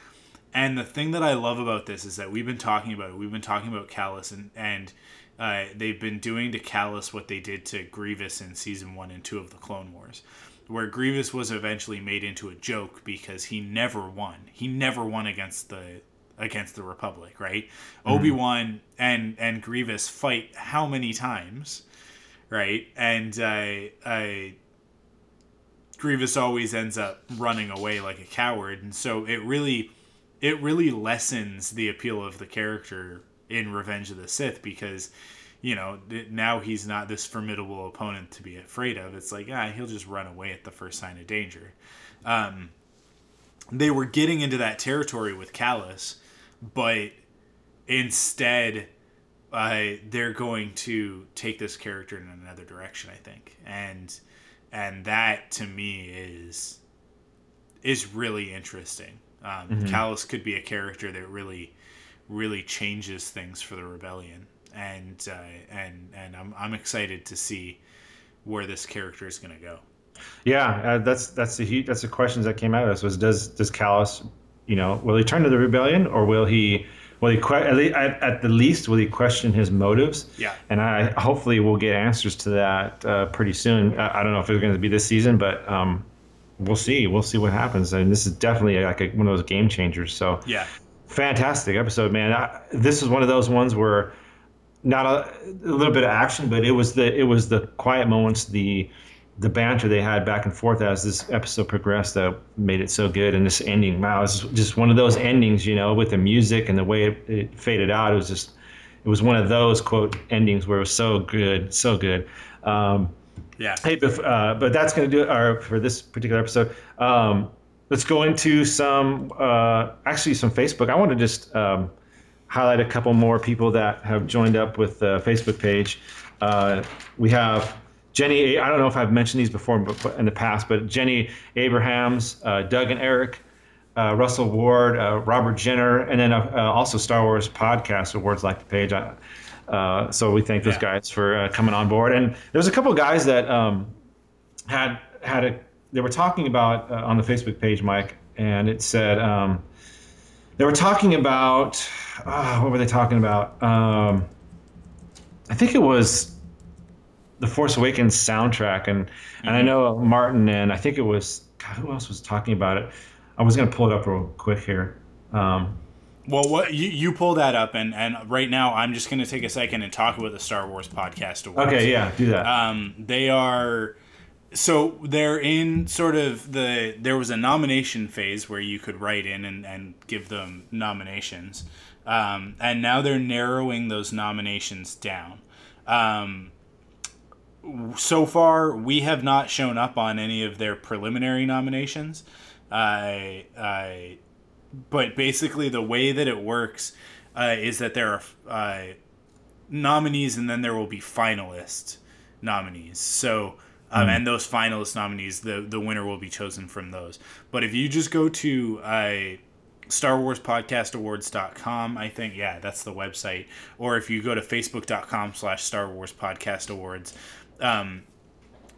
and the thing that I love about this is that we've been talking about it. We've been talking about Kallus, and and uh, they've been doing to Kallus what they did to Grievous in season one and two of the Clone Wars, where Grievous was eventually made into a joke because he never won. He never won against the against the Republic, right? Obi Wan and and Grievous fight how many times, right? And uh, uh, Grievous always ends up running away like a coward, and so it really, it really lessens the appeal of the character in Revenge of the Sith because, you know, now he's not this formidable opponent to be afraid of. It's like, ah, he'll just run away at the first sign of danger. Um, they were getting into that territory with Kallus, but instead, uh, they're going to take this character in another direction. I think, and and that to me is is really interesting. Um, Mhm. Kallus could be a character that really really changes things for the rebellion, and uh, and and I'm I'm excited to see where this character is going to go. Yeah, uh, that's that's the that's the questions that came out of this was does does Kallus, you know, will he turn to the rebellion or will he will he que- at, at the least will he question his motives? Yeah. And I hopefully we'll get answers to that uh, pretty soon. I, I don't know if it's going to be this season, but um, we'll see. We'll see what happens. And this is definitely like a, one of those game changers. So Yeah. fantastic episode, man. I, this is one of those ones where not a, a little bit of action, but it was the it was the quiet moments, the the banter they had back and forth as this episode progressed that made it so good. And this ending, wow, it's just one of those endings, you know, with the music and the way it, it faded out. It was just it was one of those quote endings where it was so good, so good. Um, Yeah. Hey, bef- uh, but that's going to do it our, for this particular episode. Um, let's go into some, uh, actually, some Facebook. I want to just um, highlight a couple more people that have joined up with the Facebook page. Uh, we have Jenny. I don't know if I've mentioned these before in the past, but Jenny Abrahams, uh, Doug and Eric, uh, Russell Ward, uh, Robert Jenner, and then uh, uh, also Star Wars Podcast Awards like the page. So we thank those Yeah. guys for uh, coming on board. And there was a couple guys that um, had had a they were talking about uh, on the Facebook page, Mike, and it said um, they were talking about uh, what were they talking about? Um, I think it was the Force Awakens soundtrack, and and I know Martin and I think it was God, who else was talking about it. I was gonna pull it up real quick here. Um, Well, what you, you pull that up, and, and right now I'm just going to take a second and talk about the Star Wars podcast awards. okay, yeah, do that. Um, they are so they're in sort of the there was a nomination phase where you could write in and, and give them nominations, um, and now they're narrowing those nominations down. Um, so far, we have not shown up on any of their preliminary nominations. I, I, but basically, the way that it works uh, is that there are uh, nominees and then there will be finalist nominees. So, um, and those finalist nominees, the the winner will be chosen from those. But if you just go to uh, Star Wars Podcast Awards.com, I think, yeah, that's the website. Or if you go to Facebook.com slash Star Wars Podcast Awards, um,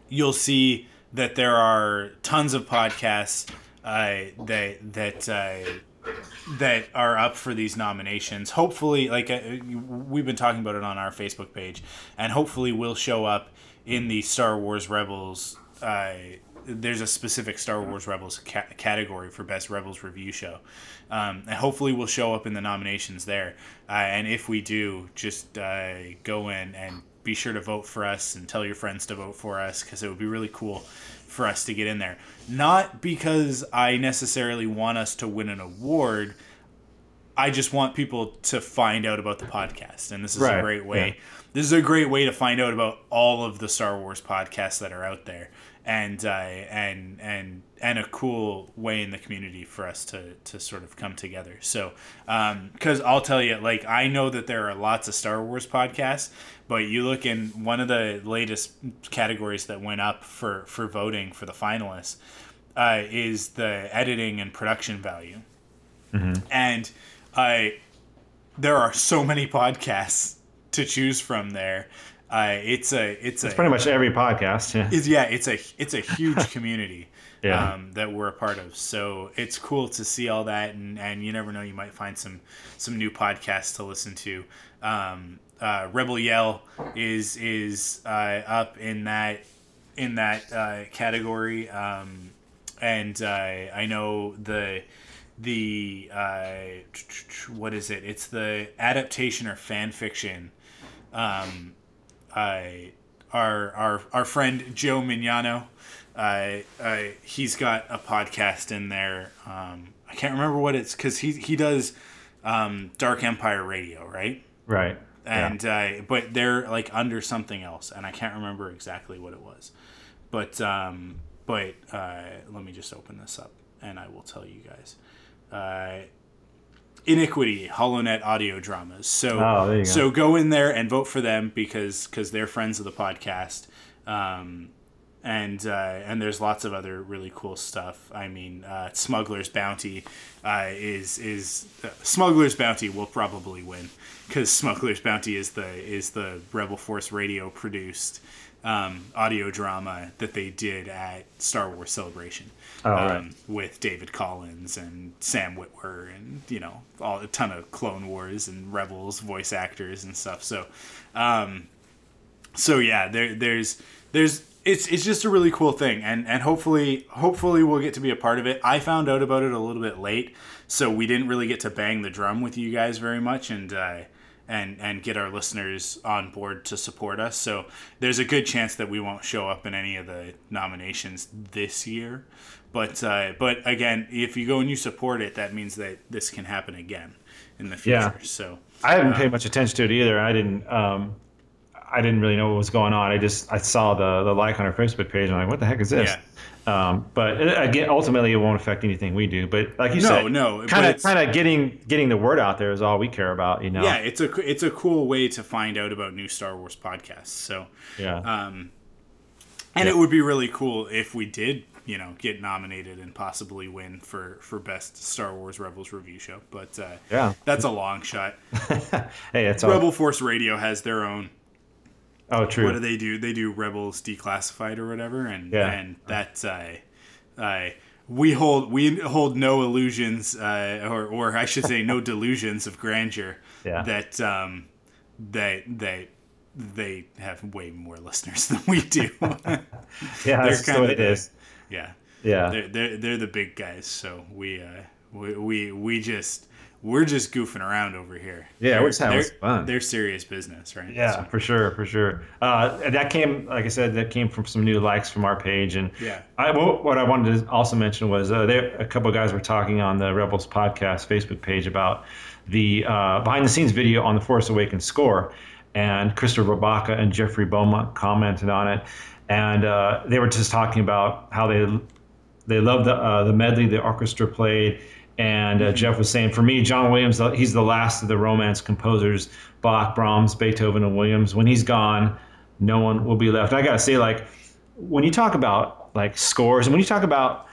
you'll see that there are tons of podcasts uh, that that uh, that are up for these nominations. Hopefully, like uh, we've been talking about it on our Facebook page, and hopefully will show up in the Star Wars Rebels. Uh, there's a specific Star Wars Rebels ca- category for Best Rebels Review Show, um, and hopefully we'll show up in the nominations there. Uh, and if we do, just uh, go in and be sure to vote for us and tell your friends to vote for us because it would be really cool for us to get in there. Not because I necessarily want us to win an award. I just want people to find out about the podcast, and this is Right, a great way. yeah. This is a great way to find out about all of the Star Wars podcasts that are out there, and uh, and and and a cool way in the community for us to to sort of come together. So, because I'll tell you, like I know that there are lots of Star Wars podcasts, but you look in one of the latest categories that went up for for voting for the finalists uh, is the editing and production value and I there are so many podcasts to choose from there. Uh, it's a it's, it's a pretty much every podcast. Yeah. it's, yeah it's a it's a huge community Yeah. um, that we're a part of. So it's cool to see all that, and, and you never know you might find some some new podcasts to listen to. Um, uh, Rebel Yell is is uh, up in that in that uh, category, um, and uh, I know the the uh, what is it? It's the adaptation or fan fiction. Um, I our our our friend Joe Mignano, uh, he's got a podcast in there. Um, I can't remember what it's because he he does um, Dark Empire Radio, right? Right. Yeah. And uh, but they're like under something else, and I can't remember exactly what it was. But um, but uh, let me just open this up, and I will tell you guys. Uh, Iniquity, HoloNet audio dramas. So Oh, go. so go in there and vote for them because because they're friends of the podcast. Um, and uh, and there's lots of other really cool stuff. I mean, uh, Smuggler's Bounty uh, is is uh, Smuggler's Bounty will probably win because Smuggler's Bounty is the is the Rebel Force Radio produced um, audio drama that they did at Star Wars Celebration. Oh, um, right. With David Collins and Sam Witwer and you know all a ton of Clone Wars and Rebels voice actors and stuff. So, um, so yeah, there there's there's it's it's just a really cool thing, and and hopefully hopefully we'll get to be a part of it. I found out about it a little bit late, so we didn't really get to bang the drum with you guys very much, and. Uh, and, and get our listeners on board to support us. So there's a good chance that we won't show up in any of the nominations this year. But uh, but again, if you go and you support it, that means that this can happen again in the future. Yeah. So I haven't uh, paid much attention to it either. I didn't. Um, I didn't really know what was going on. I just I saw the the like on our Facebook page and I'm like, what the heck is this? Um, but again, ultimately, it won't affect anything we do. But like you No, said, no, kind of kind of getting getting the word out there is all we care about. You know. Yeah, it's a it's a cool way to find out about new Star Wars podcasts. So Yeah. um, and Yeah. it would be really cool if we did, you know, get nominated and possibly win for for best Star Wars Rebels review show. But uh, Yeah. that's a long shot. hey, it's all. Rebel Force Radio has their own. Oh, true. What do they do? They do Rebels Declassified or whatever, and Yeah. and that's uh, uh, we hold we hold no illusions, uh, or or I should say, no delusions of grandeur. Yeah. That um, that that they have way more listeners than we do. Yeah, that's the way it the- is. Yeah. Yeah. They're, they're they're the big guys, so we uh we we, we just we're just goofing around over here. Yeah, They're- we're just having they're- fun. They're serious business, right? Yeah, for sure, for sure. Uh, that came, like I said, that came from some new likes from our page. And Yeah. I, what what I wanted to also mention was uh, there a couple of guys were talking on the Rebels podcast Facebook page about the uh, behind the scenes video on the Force Awakens score, and Christopher Robaka and Jeffrey Beaumont commented on it, and uh, they were just talking about how they they loved the uh, the medley the orchestra played. And uh, Jeff was saying, for me, John Williams, he's the last of the Romance composers, Bach, Brahms, Beethoven, and Williams. When he's gone, no one will be left. I gotta say, like, when you talk about like scores, and when you talk about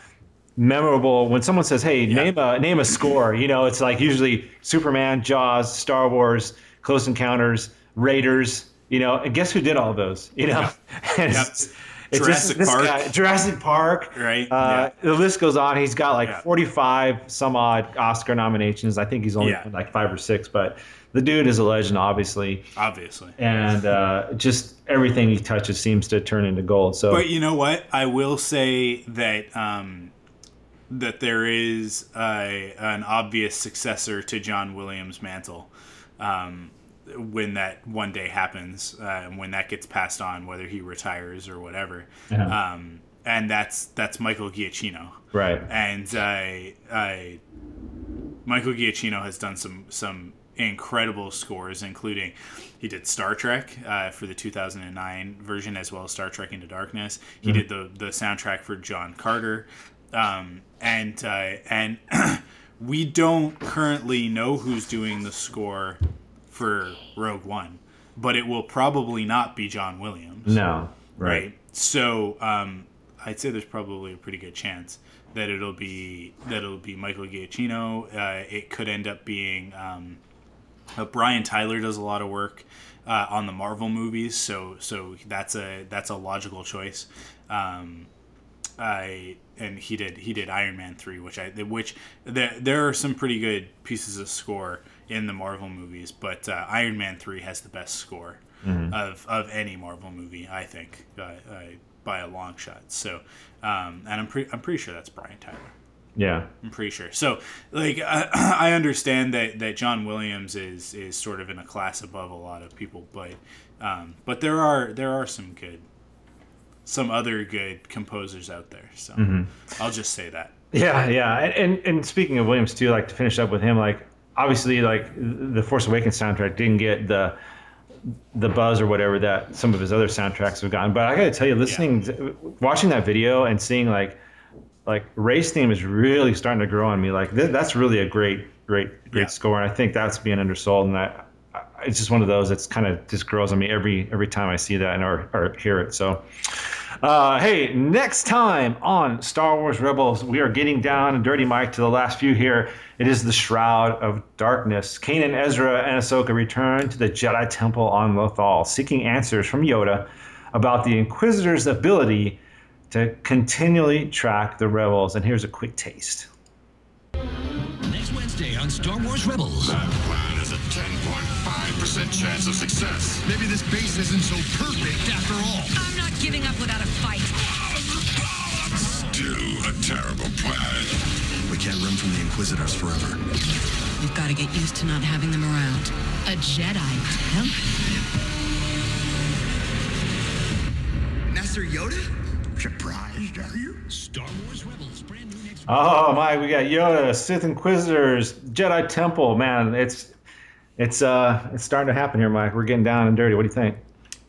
memorable, when someone says, "Hey, name a name a score," you know, it's like usually Superman, Jaws, Star Wars, Close Encounters, Raiders. You know, and guess who did all those? You know, it's, it's Jurassic this Park. guy- Jurassic Park. Right. Uh, The list goes on. He's got like Yeah. 45 some odd Oscar nominations. I think he's only Yeah. like five or six, but the dude is a legend, obviously. Obviously. And uh, just everything he touches seems to turn into gold. So But you know what? I will say that um, that there is a, an obvious successor to John Williams' mantle um, when that one day happens, uh, when that gets passed on, whether he retires or whatever. Yeah. Um, and that's that's Michael Giacchino. Right. And I, I, Michael Giacchino has done some some incredible scores, including he did Star Trek uh, for the 2009 version, as well as Star Trek Into Darkness. He Mhm. did the the soundtrack for John Carter, um, and uh, and we don't currently know who's doing the score for Rogue One, but it will probably not be John Williams no. Right. right? So um, I'd say there's probably a pretty good chance that it'll be that it'll be Michael Giacchino. Uh, it could end up being um, uh, Brian Tyler does a lot of work uh, on the Marvel movies, so so that's a that's a logical choice. Um, I and he did he did Iron Man three, which I which there there are some pretty good pieces of score in the Marvel movies, but uh, Iron Man three has the best score Mhm. of of any Marvel movie, I think, uh, uh, by a long shot. So, um, and I'm pretty I'm pretty sure that's Brian Tyler. Yeah. I'm pretty sure. So, like, I, I understand that, that John Williams is is sort of in a class above a lot of people, but um, but there are there are some good, some other good composers out there. So Mhm. I'll just say that. Yeah, yeah, and, and and speaking of Williams too, like to finish up with him, like obviously, like the Force Awakens soundtrack didn't get the the buzz or whatever that some of his other soundtracks have gotten. But I got to tell you, listening, watching that video and seeing like like Rey's theme is really starting to grow on me. Like th- that's really a great, great, great score, and I think that's being undersold. And I, I, it's just one of those that's kind of just grows on me every every time I see that and or, or hear it. So. Uh, hey, next time on Star Wars Rebels, we are getting down and dirty, Mike, to the last few here. It is the Shroud of Darkness. Kanan, Ezra, and Ahsoka return to the Jedi Temple on Lothal, seeking answers from Yoda about the Inquisitor's ability to continually track the rebels. And here's a quick taste. Next Wednesday on Star Wars Rebels. That plan has a 10.5% chance of success. Maybe this base isn't so perfect after all. I'm not giving up without a fight. Still a terrible plan. We can't run from the Inquisitors forever. We've got to get used to not having them around. A Jedi temple? Master Yoda? Surprised, are you? Star Wars Rebels, brand new next Oh my, we got Yoda, Sith Inquisitors, Jedi Temple. Man, it's it's uh it's starting to happen here, Mike. We're getting down and dirty. What do you think?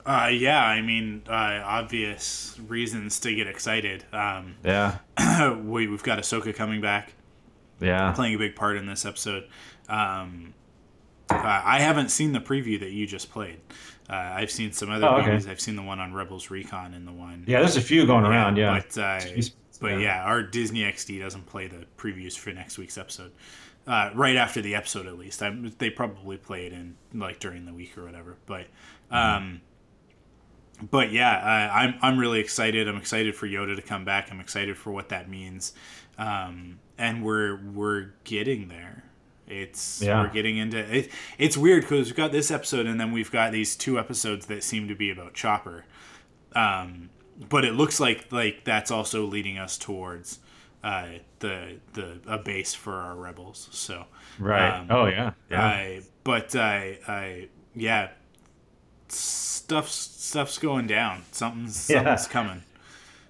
Uh, yeah, I mean, uh, obvious reasons to get excited. Um, Yeah, we, we've got Ahsoka coming back, yeah. playing a big part in this episode. Um, uh, I haven't seen the preview that you just played. Uh, I've seen some other Oh, okay. movies. I've seen the one on Rebels Recon and the one. Yeah, there's a few going around. Yeah, But, uh, but Yeah. yeah, our Disney XD doesn't play the previews for next week's episode. Uh, right after the episode, at least. i they probably play it in like during the week or whatever. But, um, but yeah, I, I'm I'm really excited. I'm excited for Yoda to come back. I'm excited for what that means, um, and we're we're getting there. It's Yeah. we're getting into it. It's weird because we've got this episode, and then we've got these two episodes that seem to be about Chopper um, but it looks like like that's also leading us towards uh, the the a base for our rebels. So right. um, oh yeah, yeah. I but I I yeah stuff's stuff's going down. Something's Yeah. something's coming.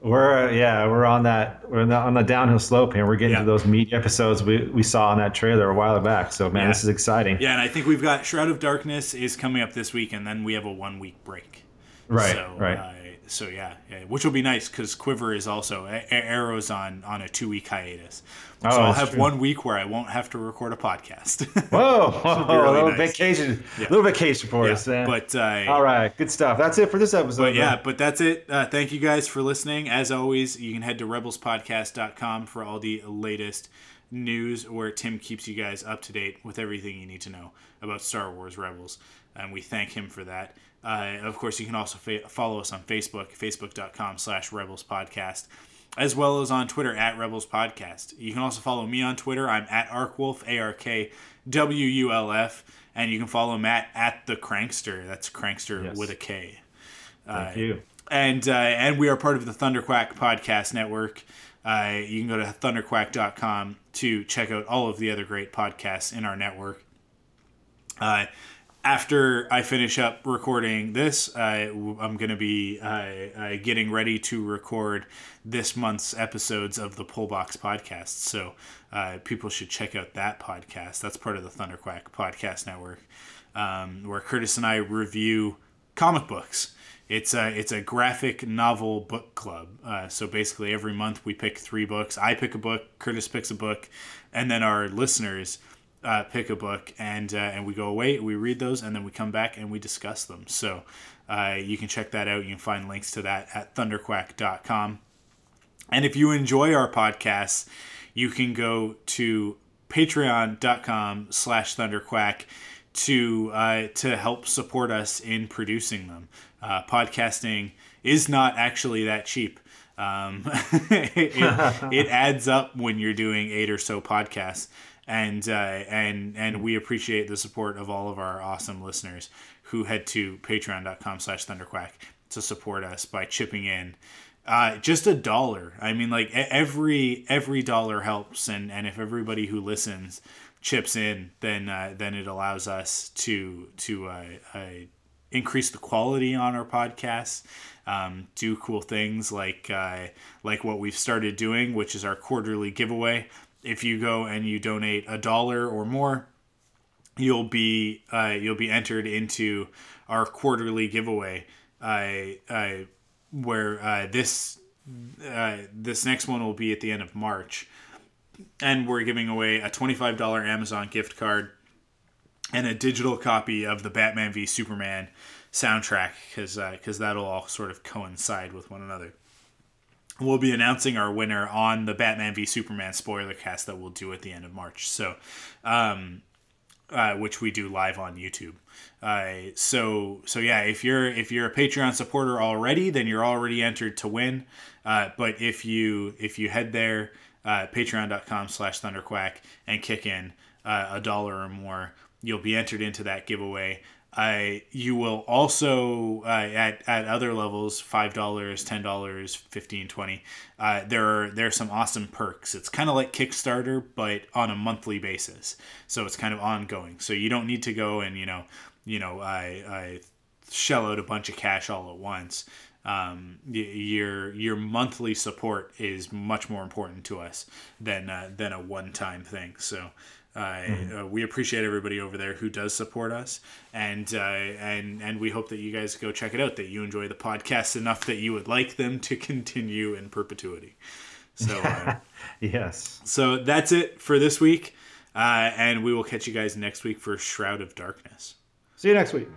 We're uh, yeah, we're on that we're on the, on the downhill slope here. We're getting Yeah. to those meat episodes we, we saw in that trailer a while back. So man, Yeah. this is exciting. Yeah, and I think we've got Shroud of Darkness is coming up this week, and then we have a one week break. Right, So, right. Uh, so yeah, yeah, which will be nice because Quiver is also A- A- Arrow's on on a two week hiatus. So Oh, I'll have true. one week where I won't have to record a podcast. Whoa, really a little nice. vacation, Yeah. little vacation for Yeah, us. eh? but uh, all right, good stuff. That's it for this episode. But yeah, but that's it. Uh, thank you guys for listening. As always, you can head to rebelspodcast.com for all the latest news where Tim keeps you guys up to date with everything you need to know about Star Wars Rebels. And we thank him for that. Uh, of course, you can also fa- follow us on Facebook, facebook.com slash Rebels Podcast, as well as on Twitter at Rebels Podcast. You can also follow me on Twitter. I'm at ArkWulf, A R K W U L F. And you can follow Matt at The Crankster. That's Crankster Yes. with a K thank you. and uh, and we are part of the Thunderquack podcast network. Uh, you can go to thunderquack.com to check out all of the other great podcasts in our network. Uh, after I finish up recording this, w- I'm going to be getting ready to record this month's episodes of the Pullbox podcast. So uh, people should check out that podcast. That's part of the Thunderquack podcast network, um, where Curtis and I review comic books. It's a it's a graphic novel book club. Uh, so basically, every month we pick three books. I pick a book, Curtis picks a book, and then our listeners uh, pick a book, and uh, and we go away, we read those, and then we come back and we discuss them. So uh, you can check that out. You can find links to that at thunderquack.com. And if you enjoy our podcasts, you can go to patreon.com slash thunderquack to uh, to help support us in producing them. Uh, podcasting is not actually that cheap. Um, it, it adds up when you're doing eight or so podcasts, and uh, and and we appreciate the support of all of our awesome listeners who head to patreon.com/slash thunderquack to support us by chipping in uh, just a dollar. I mean, like every every dollar helps, and and if everybody who listens chips in, then uh, then it allows us to to uh, uh, increase the quality on our podcasts. Um, do cool things like uh, like what we've started doing, which is our quarterly giveaway. If you go and you donate a dollar or more, you'll be uh, you'll be entered into our quarterly giveaway. Uh, uh, where uh, this uh, this next one will be at the end of March, and we're giving away a twenty five dollar Amazon gift card and a digital copy of the Batman v Superman soundtrack because because that'll all sort of coincide with one another. We'll be announcing our winner on the Batman v Superman spoiler cast that we'll do at the end of March. So, um, uh, which we do live on YouTube. Uh, so so yeah, if you're if you're a Patreon supporter already, then you're already entered to win. Uh, but if you if you head there, uh, patreon.com slash thunderquack and kick in uh, a dollar or more, you'll be entered into that giveaway. Uh, you will also uh, at, at other levels five dollars ten dollars 15 20 uh, there are there are some awesome perks. It's kind of like kickstarter but on a monthly basis. So it's kind of ongoing. So you don't need to go and you know you know I, I shell out a bunch of cash all at once. Um, your your monthly support is much more important to us than uh, than a one time thing. So uh, uh, we appreciate everybody over there who does support us, and uh, and and we hope that you guys go check it out. That you enjoy the podcast enough that you would like them to continue in perpetuity. So uh, yes. so that's it for this week, uh, and we will catch you guys next week for Shroud of Darkness. See you next week.